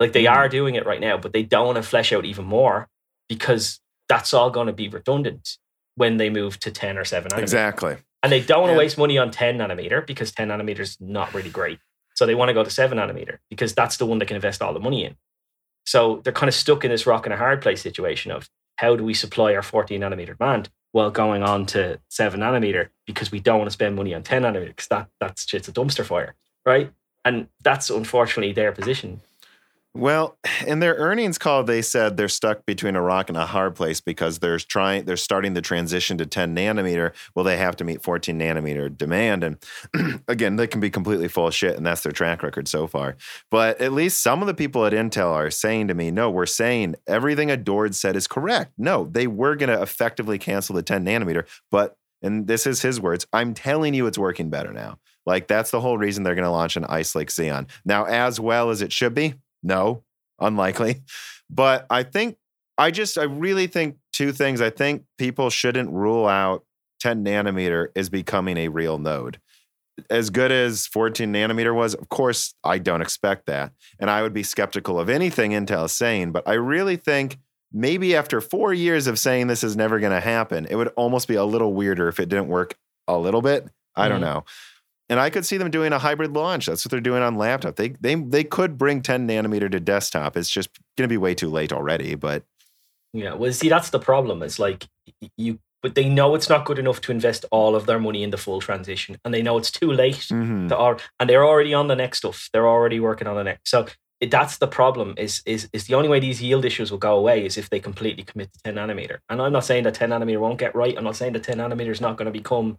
Like they Mm. are doing it right now, but they don't want to flesh out even more because that's all going to be redundant when they move to 10 or 7 nanometer. Exactly. And they don't want to Yeah. waste money on 10 nanometer because 10 nanometer is not really great. So they want to go to 7 nanometer because that's the one they can invest all the money in. So they're kind of stuck in this rock and a hard place situation of how do we supply our 14 nanometer demand while going on to 7 nanometer because we don't want to spend money on 10 nanometer because that, that's just a dumpster fire, right? And that's unfortunately their position. Well, in their earnings call, they said they're stuck between a rock and a hard place because they're trying, they're starting the transition to 10 nanometer. Well, they have to meet 14 nanometer demand, and again, they can be completely full of shit, and that's their track record so far. But at least some of the people at Intel are saying to me, "No, we're saying everything Adored said is correct. No, they were going to effectively cancel the 10 nanometer, but." And this is his words. I'm telling you, it's working better now. Like that's the whole reason they're going to launch an Ice Lake Xeon now, as well as it should be. No, unlikely. But I think I just I really think two things. I think people shouldn't rule out 10 nanometer is becoming a real node. As good as 14 nanometer was, of course, I don't expect that. And I would be skeptical of anything Intel is saying, but I really think maybe after four years of saying this is never going to happen, it would almost be a little weirder if it didn't work a little bit. I don't Mhm. know. And I could see them doing a hybrid launch. That's what they're doing on laptop. They they they could bring 10 nanometer to desktop. It's just going to be way too late already. But Yeah, well, see, that's the problem. It's like you, but they know it's not good enough to invest all of their money in the full transition, and they know it's too late. mhm. To, or, and they're already on the next stuff. They're already working on the next. So it, that's the problem. Is is is the only way these yield issues will go away is if they completely commit to 10 nanometer. And I'm not saying that 10 nanometer won't get right. I'm not saying that 10 nanometer is not going to become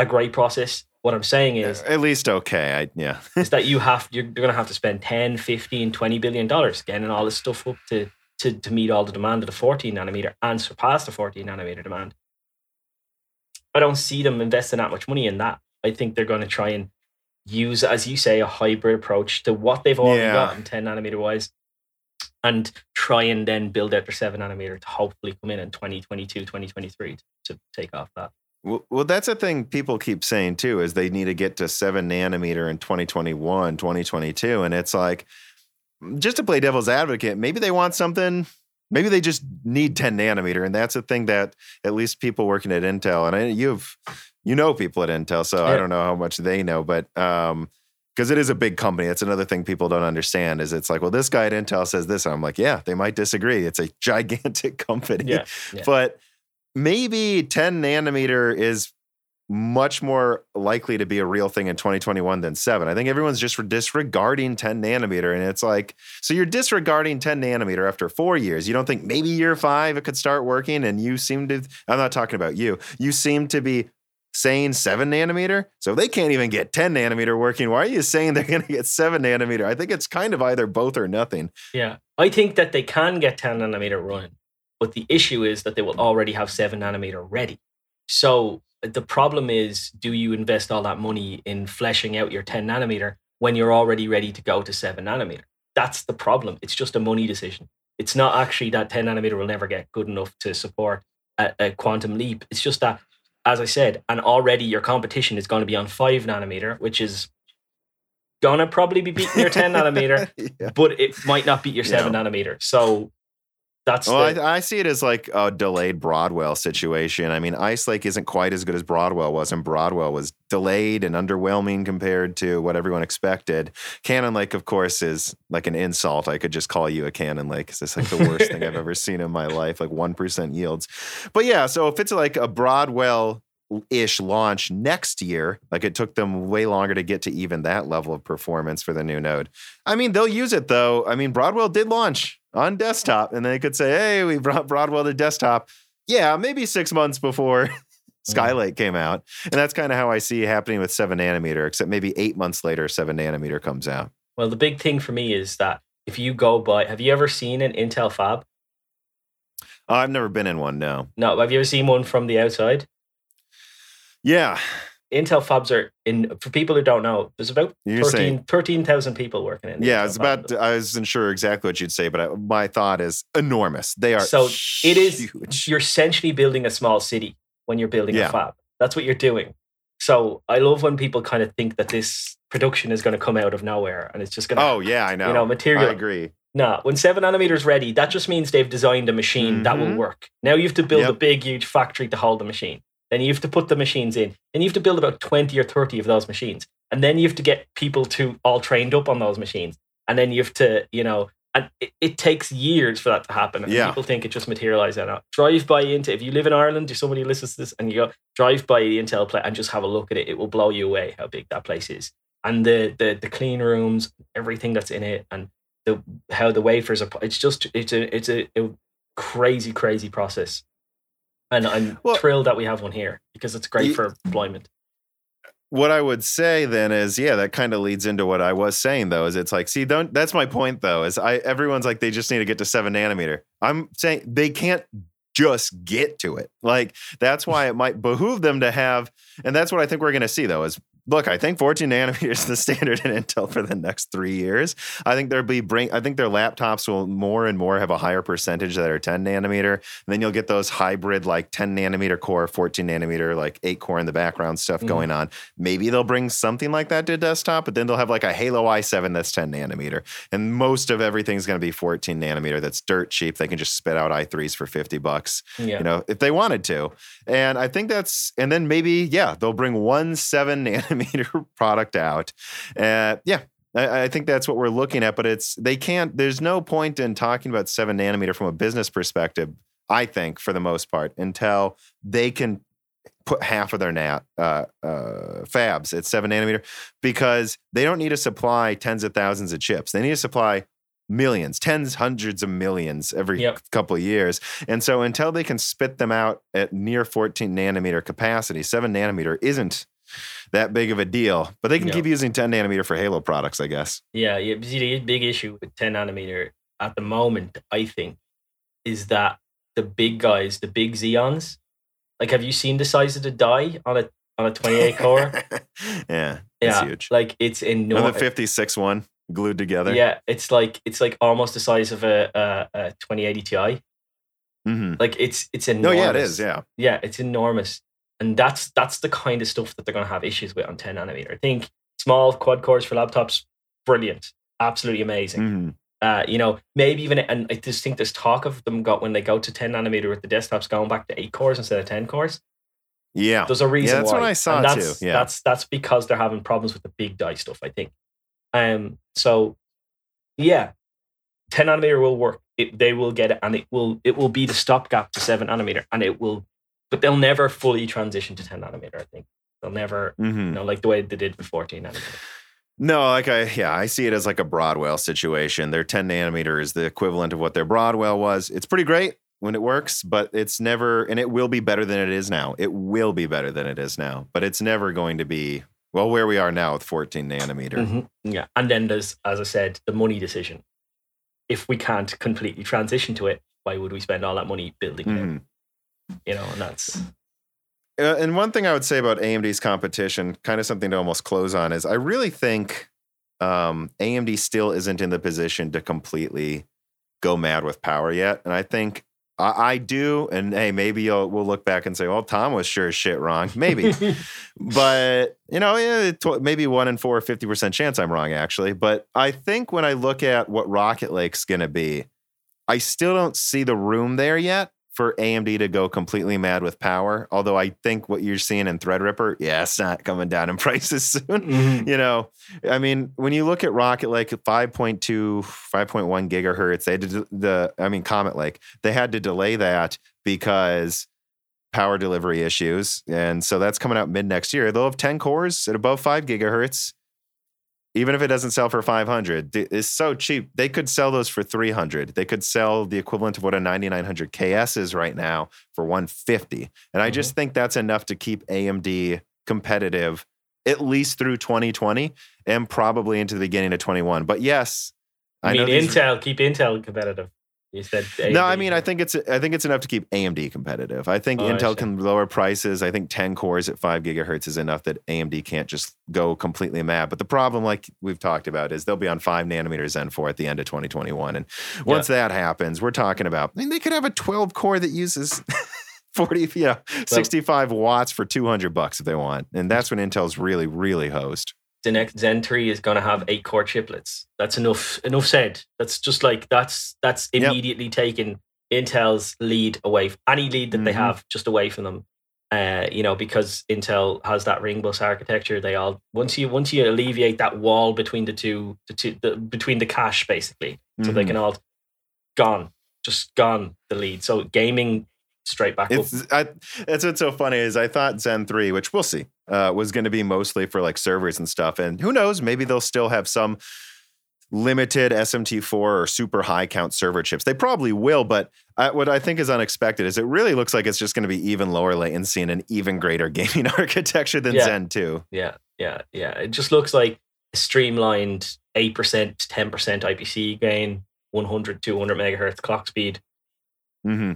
a great process. What I'm saying is at least okay. I yeah. is that you have you're, you're going to have to spend 10 15 20 billion dollars getting all this stuff up to, to to meet all the demand of the 14 nanometer and surpass the 14 nanometer demand i don't see them investing that much money in that i think they're going to try and use as you say a hybrid approach to what they've already Yeah. got in 10 nanometer wise and try and then build out their 7 nanometer to hopefully come in in 2022 2023 to take off that Well, well, that's a thing people keep saying too, is they need to get to seven nanometer in 2021, 2022. And it's like, just to play devil's advocate, maybe they want something, maybe they just need 10 nanometer. And that's a thing that at least people working at Intel, and I, you've, you know, people at Intel, so I don't know how much they know, but um, because it is a big company. That's another thing people don't understand is it's like, well, this guy at Intel says this. And I'm like, yeah, they might disagree. It's a gigantic company. Yeah, yeah. But maybe 10 nanometer is much more likely to be a real thing in 2021 than 7. I think everyone's just disregarding 10 nanometer. And it's like, so you're disregarding 10 nanometer after four years. You don't think maybe year five it could start working? And you seem to, I'm not talking about you, you seem to be saying 7 nanometer. So they can't even get 10 nanometer working, why are you saying they're going to get 7 nanometer? I think it's kind of either both or nothing. Yeah. I think that they can get 10 nanometer running. But the issue is that they will already have 7 nanometer ready. So the problem is do you invest all that money in fleshing out your 10 nanometer when you're already ready to go to 7 nanometer that's the problem it's just a money decision it's not actually that 10 nanometer will never get good enough to support a, a quantum leap it's just that as i said and already your competition is going to be on 5 nanometer which is gonna probably be beating your 10 nanometer yeah. but it might not beat your 7 Yeah. nanometer so that's Well, the, I, I see it as like a delayed Broadwell situation. I mean, Ice Lake isn't quite as good as Broadwell was, and Broadwell was delayed and underwhelming compared to what everyone expected. Cannon Lake, of course, is like an insult. I could just call you a Cannon Lake. It's just like the worst thing I've ever seen in my life, like 1% yields. But yeah, so if it's like a Broadwell ish launch next year, like it took them way longer to get to even that level of performance for the new node. I mean, they'll use it though. I mean, Broadwell did launch on desktop, and they could say, "Hey, we brought Broadwell to desktop." Yeah, maybe six months before hmm. Skylake came out, and that's kind of how I see it happening with seven nanometer. Except maybe eight months later, seven nanometer comes out. well the big thing for me is that if you go by have you ever seen an intel fab Oh, I've never been in one. No. no have you ever seen one from the outside Yeah, Intel fabs are in for people who don't know. There's about You're 13 saying- 13,000 people working in. yeah. Intel It's fab. about. I wasn't sure exactly what you'd say, but I, my thought is enormous. They are So it is. You're essentially building a small city when you're building Yeah. a fab. That's what you're doing. So I love when people kind of think that this production is going to come out of nowhere and it's just going to. Oh yeah, I know. You know, material- I agree. No, when seven nanometers ready, that just means they've designed a machine that will Mhm. work. Now you have to build a big, huge factory to hold the machine. Then you have to put the machines in. Then you have to build about 20 or 30 of those machines. And then you have to get people to all trained up on those machines. And then you have to, you know, and it, it takes years for that to happen. And Yeah. people think it just materialized out. Drive by into, if you live in Ireland, if somebody listens to this and you go, drive by the Intel plant and just have a look at it, it will blow you away how big that place is. And the the the clean rooms, everything that's in it, and the how the wafers are. It's just it's a it's a, a crazy crazy process, and I'm Well- thrilled that we have one here because it's great for employment. what I would say then is, yeah, that kind of leads into what I was saying though, is it's like, see, don't that's my point though, is I everyone's like they just need to get to seven nanometer. I'm saying they can't just get to it. Like that's why it might behoove them to have, and that's what I think we're gonna see though, is look, I think 14 nanometers is the standard in Intel for the next three years. I think there'll be bring I think their laptops will more and more have a higher percentage that are 10 nanometer. And then you'll get those hybrid like 10 nanometer core, 14 nanometer, like eight core in the background stuff Mhm. going on. Maybe they'll bring something like that to desktop, but then they'll have like a Halo i7 that's 10 nanometer. And most of everything's going to be 14 nanometer that's dirt cheap. They can just spit out i3s for 50 bucks, Yeah, you know, if they wanted to. And I think that's, and then maybe, yeah, they'll bring one seven nanometer product out. Uh, yeah. I, I think that's what we're looking at, but it's, they can't, there's no point in talking about seven nanometer from a business perspective, I think, for the most part, until they can put half of their nat uh, uh, fabs at seven nanometer because they don't need to supply tens of thousands of chips. They need to supply millions, tens, hundreds of millions every Yep. couple of years. And so until they can spit them out at near 14 nanometer capacity, seven nanometer isn't that big of a deal. But they can No. keep using 10 nanometer for Halo products, I guess. yeah, yeah. See, the big issue with 10 nanometer at the moment, I think, is that the big guys, the big Xeons, like, have you seen the size of the die on a on a 28 core? yeah, it's yeah, huge. like it's Another enormous. 56 one glued together. Yeah, it's like it's like almost the size of a, a, a 2080 Ti. hmm Like it's it's No, enormous. yeah, it is. Yeah. yeah, it's enormous, and that's that's the kind of stuff that they're going to have issues with on 10 nanometer. I think small quad cores for laptops, brilliant, absolutely amazing. Mhm. Uh, you know, maybe even and I just think there's talk of them got when they go to 10 nanometer with the desktops going back to eight cores instead of 10 cores. Yeah. There's a reason that's why. what I saw and that's, too, yeah. That's that's because they're having problems with the big die stuff. I think Um, so yeah, 10 nanometer will work. It, they will get it, and it will it will be the stopgap to seven nanometer, and it will, but they'll never fully transition to 10 nanometer. I think they'll never, Mhm. you know, like the way they did with 14 nanometer. No, like I yeah, I see it as like a Broadwell situation. Their 10 nanometer is the equivalent of what their Broadwell was. It's pretty great when it works, but it's never and it will be better than it is now. It will be better than it is now, but it's never going to be well where we are now with 14 nanometer. Mhm. Yeah, and then there's, as I said, the money decision. If we can't completely transition to it, why would we spend all that money building it? You know, and that's Uh, and one thing I would say about AMD's competition, kind of something to almost close on, is I really think um, AMD still isn't in the position to completely go mad with power yet. And I think I, I do. And hey, maybe you'll, we'll look back and say, well, Tom was sure as shit wrong. Maybe. but, you know, yeah, tw- maybe one in four, 50% chance I'm wrong, actually. But I think when I look at what Rocket Lake's going to be, I still don't see the room there yet for AMD to go completely mad with power. Although I think what you're seeing in Threadripper, yeah, it's not coming down in prices soon. Mhm. You know, I mean, when you look at Rocket Lake 5.2, 5.1 gigahertz, they had to, the, I mean, Comet Lake, they had to delay that because power delivery issues. And so that's coming out mid next year. They'll have 10 cores at above five gigahertz. Even if it doesn't sell for 500 it's so cheap. They could sell those for 300. They could sell the equivalent of what a 9900 KS is right now for 150. And I mm-hmm. just think that's enough to keep AMD competitive at least through 2020 and probably into the beginning of 21. But yes, I mean, these- Intel keep Intel competitive. You said no, I mean, I think it's I think it's enough to keep AMD competitive. I think Oh, Intel see. can lower prices. I think 10 cores at five gigahertz is enough that AMD can't just go completely mad. But the problem, like we've talked about, is they'll be on five nanometer Zen 4 at the end of 2021. And once that happens, we're talking about. I mean, they could have a 12 core that uses 40, you know, 65 watts for 200 bucks if they want, and that's when Intel's really, really host. The next Zen 3 is going to have eight core chiplets. That's enough. Enough said. That's just like that's that's Yep. immediately taken Intel's lead away. Any lead that they Mhm. have just away from them. Uh, you know, because Intel has that ring bus architecture, they all once you once you alleviate that wall between the two, the two the, between the cache basically, so they Mhm. can all gone, just gone the lead. So gaming straight back up. It's I, that's what's so funny is I thought Zen three, which we'll see, uh, was going to be mostly for like servers and stuff, and who knows, maybe they'll still have some limited SMT4 or super high count server chips. They probably will, but I, what I think is unexpected is it really looks like it's just going to be even lower latency and an even greater gaming architecture than Yeah. Zen two. Yeah, yeah, yeah. It just looks like a streamlined 8%, 10% IPC gain, 100, 200 megahertz clock speed, Mm-hmm.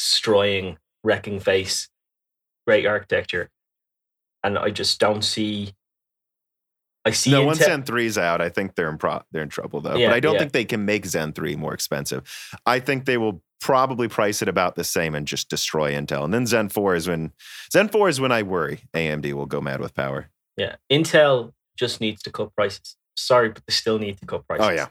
Destroying, wrecking face, great architecture. And I just don't see. I see. No, once Intel- Zen 3's out, I think they're in pro- they're in trouble though. Yeah, but I don't yeah. think they can make Zen 3 more expensive. I think they will probably price it about the same and just destroy Intel. And then Zen 4 is when Zen 4 is when I worry AMD will go mad with power. yeah, Intel just needs to cut prices. Sorry, but they still need to cut prices. Oh yeah.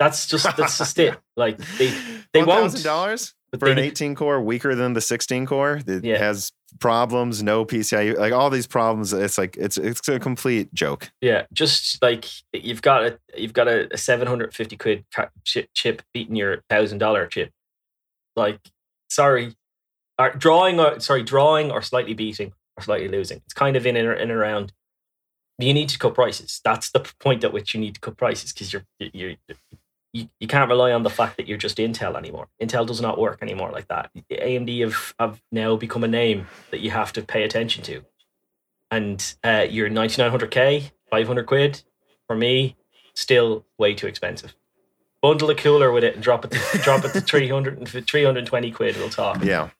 that's just that's just it. Like they they won't. $1,000 but for an 18 core weaker than the 16 core it Yeah. has problems, no PCIe, like all these problems. It's like it's it's a complete joke. Yeah, just like you've got a you've got a, a seven hundred fifty quid chip, chip beating your thousand dollar chip. Like, sorry, or drawing or sorry, drawing or slightly beating or slightly losing. It's kind of in and, in and around. You need to cut prices. That's the point at which you need to cut prices because you're you're. You, you can't rely on the fact that you're just Intel anymore. Intel does not work anymore like that. AMD have, have now become a name that you have to pay attention to and uh, your 9900K, 500 quid, for me, still way too expensive. Bundle a cooler with it and drop it to, drop it to 300 320 quid, we'll talk. Yeah.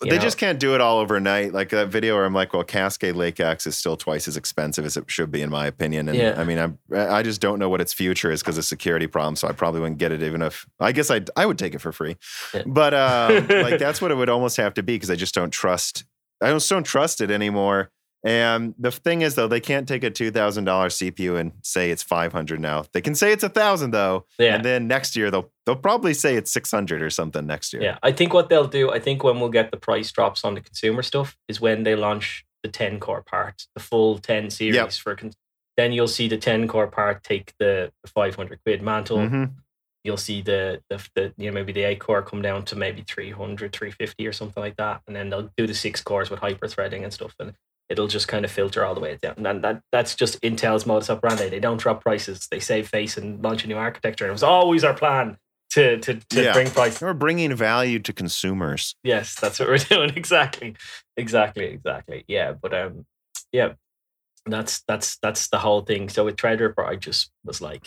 They know? just can't do it all overnight. Like that video where I'm like, well, Cascade Lake X is still twice as expensive as it should be, in my opinion. And Yeah. I mean, I'm, I just don't know what its future is because of security problems. So I probably wouldn't get it even if I guess I I would take it for free. Yeah. But um, like that's what it would almost have to be because I just don't trust. I just don't trust it anymore. And the thing is, though, they can't take a two thousand dollar CPU and say it's five hundred now. They can say it's a thousand though, Yeah. and then next year they'll they'll probably say it's six hundred or something next year. Yeah, I think what they'll do, I think when we'll get the price drops on the consumer stuff is when they launch the 10 core part, the full 10 series for con- Then you'll see the 10 core part take the 500 quid mantle. Mhm. You'll see the, the the you know maybe the 8 core come down to maybe 300, 350 or something like that, and then they'll do the six cores with hyper threading and stuff, and it'll just kind of filter all the way down. And that that's just Intel's modus operandi. They don't drop prices. They save face and launch a new architecture. And it was always our plan to to, to Yeah. bring price. We're bringing value to consumers. Yes, that's what we're doing. Exactly. Exactly. Exactly. Yeah. But um yeah. That's that's that's the whole thing. So with Threadripper, I just was like,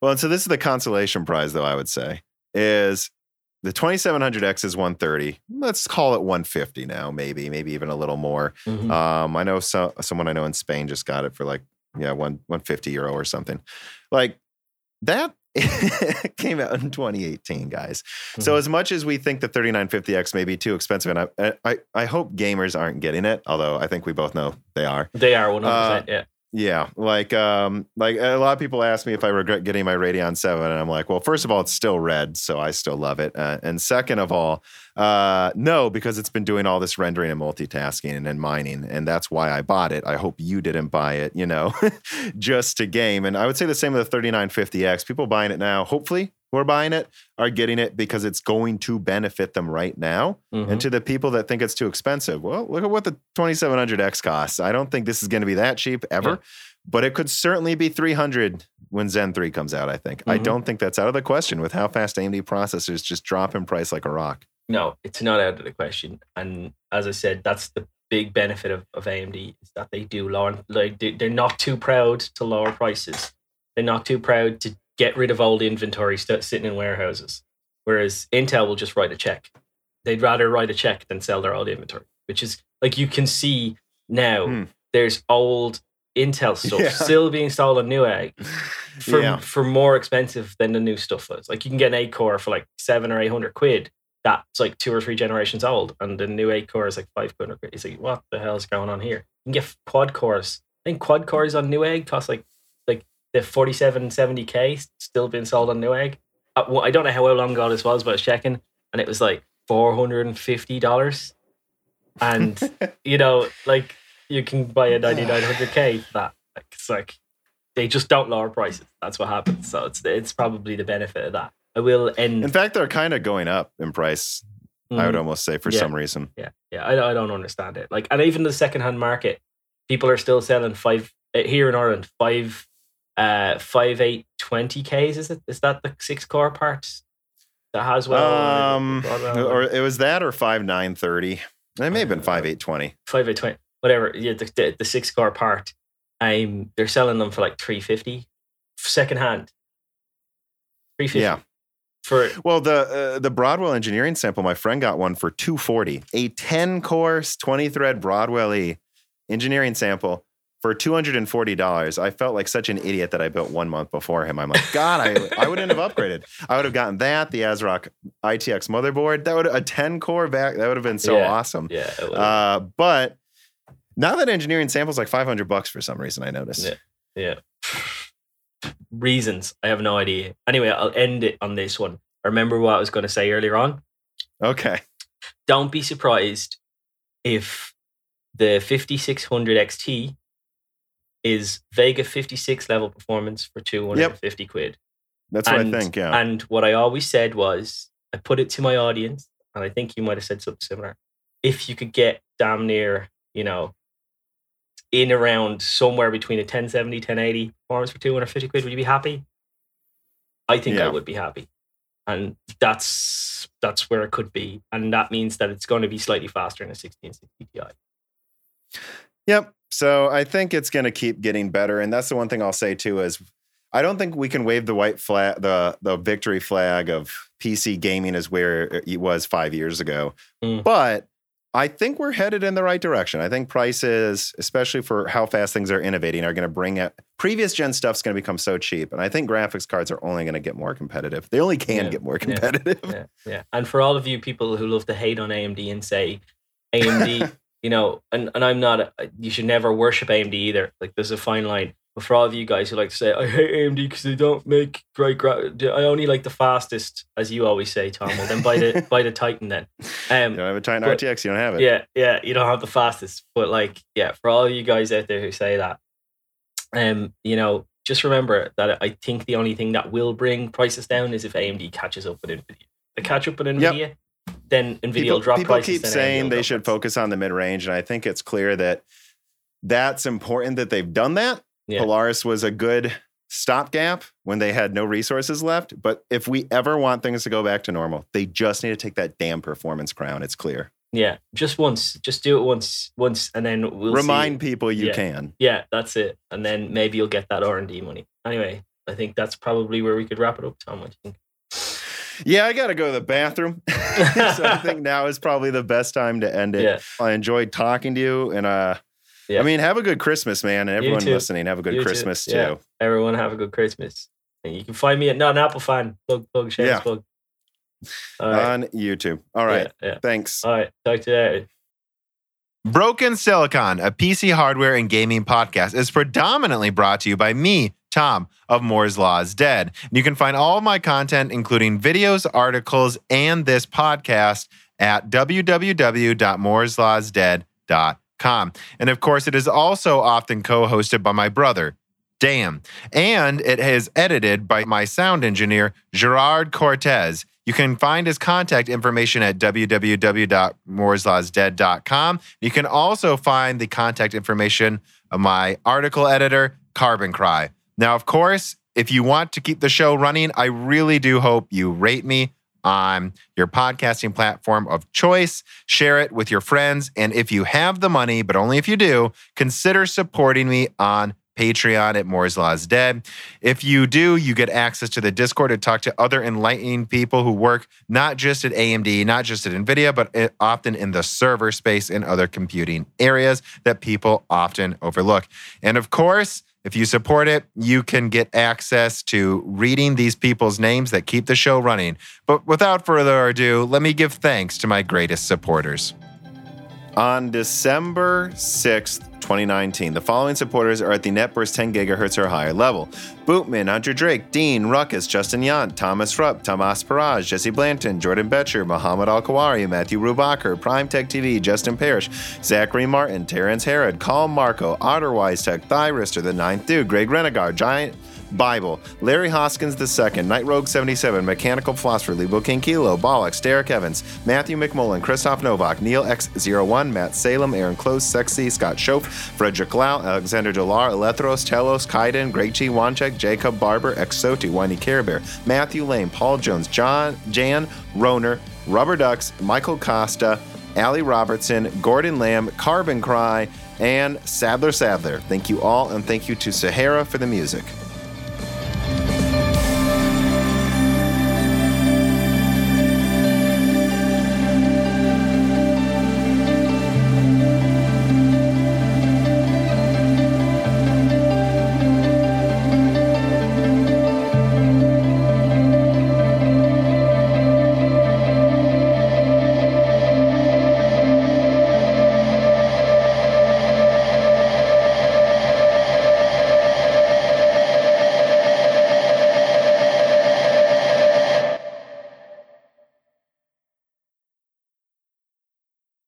Well, and so this is the consolation prize, though, I would say, is the 2700X is 130. Let's call it 150 now, maybe, maybe even a little more. mhm. Um, I know so, someone I know in Spain just got it for like, yeah, one 150 euro or something. Like that came out in 2018, guys. So Mhm. as much as we think the 3950X may be too expensive, and I, I, I hope gamers aren't getting it, although I think we both know they are. they are one hundred uh. Yeah. Yeah, like um, like a lot of people ask me if I regret getting my Radeon Seven, and I'm like, well, first of all, it's still red, so I still love it, uh, and second of all, uh, no, because it's been doing all this rendering and multitasking and, and mining, and that's why I bought it. I hope you didn't buy it, you know, just to game. And I would say the same with the 3950X. People buying it now, hopefully, who are buying it are getting it because it's going to benefit them right now. Mhm. And to the people that think it's too expensive, well, look at what the 2700X costs. I don't think this is going to be that cheap ever, Yeah. but it could certainly be 300 when Zen 3 comes out, I think. I Mhm. don't think that's out of the question with how fast AMD processors just drop in price like a rock. No, it's not out of the question. And as I said, that's the big benefit of, of AMD is that they do lower, like they're not too proud to lower prices. They're not too proud to get rid of old inventory st- sitting in warehouses. Whereas Intel will just write a check. They'd rather write a check than sell their old inventory, which is like you can see now. Hmm. There's old Intel stuff Yeah. still being sold on Newegg for Yeah. for more expensive than the new stuff was. Like you can get an eight core for like seven or eight hundred quid. That's like two or three generations old, and the new eight core is like five quid. It's like what the hell is going on here? You can get quad cores. I think quad cores on Newegg cost like the forty seven seventy k still being sold on Newegg. Uh, well, I don't know how long ago this was, but I was checking, and it was like four hundred and fifty dollars. And you know, like you can buy a 9900K for that. Like it's like they just don't lower prices. That's what happens. So it's it's probably the benefit of that. I will end. In fact, they're kind of going up in price, I would Mhm. almost say, for Yeah. some reason. Yeah, yeah. I, I don't understand it. Like, and even the secondhand market, people are still selling five uh, here in Ireland five, uh, five eight twenty k's. Is it? Is that the six core part that has well? um, or it was that or 5930. It may have been 5820. five eight twenty, whatever. Yeah, the, the, the six core part. Um, they're selling them for like three fifty, second hand. Three fifty. Yeah. For Well, the uh, the Broadwell engineering sample, my friend got one for 240, a 10 course, 20 thread Broadwell E engineering sample for $240. I felt like such an idiot that I built one month before him. I'm like, God, I, I wouldn't have upgraded. I would have gotten that, the ASRock ITX motherboard. That would a 10 core back. That would have been so Yeah. awesome. yeah, Uh, but now that engineering sample's like 500 bucks for some reason, I noticed. Yeah. yeah. Reasons I have no idea. Anyway, I'll end it on this one. I remember what I was going to say earlier on. Okay. Don't be surprised if the 5600 XT is Vega 56 level performance for 250 quid. That's what And- I think. Yeah. And what I always said was, I put it to my audience, and I think you might have said something similar. If you could get damn near, you know, in around somewhere between a 1070, 1080 performance for 250 quid, would you be happy? I think I would be happy. And that's that's where it could be. And that means that it's going to be slightly faster in a 1660 Ti. Yep. So I think it's going to keep getting better, and that's the one thing I'll say too is I don't think we can wave the white flag, the the victory flag of PC gaming is where it was five years ago, Mm. but I think we're headed in the right direction. I think prices, especially for how fast things are innovating, are going to bring it. Previous gen stuff's going to become so cheap, and I think graphics cards are only going to get more competitive. They only can Yeah. get more Yeah. competitive. yeah, yeah. And for all of you people who love to hate on AMD and say AMD, you know, and, and I'm not, you should never worship AMD either. Like there's a fine line. But for all of you guys who like to say, I hate AMD because they don't make great gra- I only like the fastest, as you always say, Tom. Well, then buy the buy the Titan then. Um, You don't have a Titan But- RTX, you don't have it. yeah, yeah, you don't have the fastest, but like, yeah, for all of you guys out there who say that, Um, you know, just remember that I think the only thing that will bring prices down is if AMD catches up with Nvidia. They catch up with Nvidia, yep. Then Nvidia people, will drop people prices. keep saying they should prices. focus on the mid range, and I think it's clear that that's important that they've done that. Yeah. Polaris was a good stopgap when they had no resources left. But if we ever want things to go back to normal, they just need to take that damn performance crown. It's clear. Yeah, just once. Just do it once, once, and then we'll remind see. people you yeah. can. Yeah, that's it. And then maybe you'll get that R and D money. Anyway, I think that's probably where we could wrap it up, Tom. I think. Yeah, I got to go to the bathroom. so I think now is probably the best time to end it. Yeah. I enjoyed talking to you, and uh, yeah. I mean, have a good Christmas, man, and everyone listening, have a good you Christmas too. too. Yeah. Everyone have a good Christmas. And you can find me at not an Apple fan. Plug, plug, share, yeah. plug. Right. On YouTube. All right. Yeah, yeah. Thanks. All right. Talk to you later. Broken Silicon, a PC hardware and gaming podcast, is predominantly brought to you by me, Tom of Moore's Law is Dead. You can find all my content, including videos, articles, and this podcast at www.mooreslawisdead.com. And of course, it is also often co hosted by my brother, Dan. And it is edited by my sound engineer, Gerard Cortez. You can find his contact information at www.mooreslawisdead.com. You can also find the contact information of my article editor, Carbon Cry. Now, of course, if you want to keep the show running, I really do hope you rate me on your podcasting platform of choice. Share it with your friends. And if you have the money, but only if you do, consider supporting me on Patreon at Moore's Law is Dead. If you do, you get access to the Discord to talk to other enlightening people who work not just at AMD, not just at NVIDIA, but eh, often in the server space and other computing areas that people often overlook. And of course, if you support it, you can get access to reading these people's names that keep the show running. But without further ado, let me give thanks to my greatest supporters. On December 6th, 2019. The following supporters are at the NetBurst 10 GHz or higher level Bootman, Hunter Drake, Dean, Ruckus, Justin Yant, Thomas Rupp, Tomas Paraj, Jesse Blanton, Jordan Betcher, Muhammad Al Kawari, Matthew Rubacher, Prime Tech TV, Justin Parrish, Zachary Martin, Terrence Herod, Call Marco, Otterwise Tech, Thyrister, The Ninth Dude, Greg Renegar, Giant. Bible, Larry Hoskins II, Night Rogue 77, Mechanical Philosopher, Lebo King Kilo, Bollocks, Derek Evans, Matthew McMullen, Christoph Novak, Neil X01, Matt Salem, Aaron Close, Sexy, Scott Schoaf, Frederick Lau, Alexander Delar, Elethros, Telos, Kaiden, Greg G. Wanchek, Jacob Barber, Exoti, Winey Bear, Matthew Lane, Paul Jones, John, Jan Roner, Rubber Ducks, Michael Costa, Ali Robertson, Gordon Lamb, Carbon Cry, and Sadler Sadler. Thank you all, and thank you to Sahara for the music. Thank you.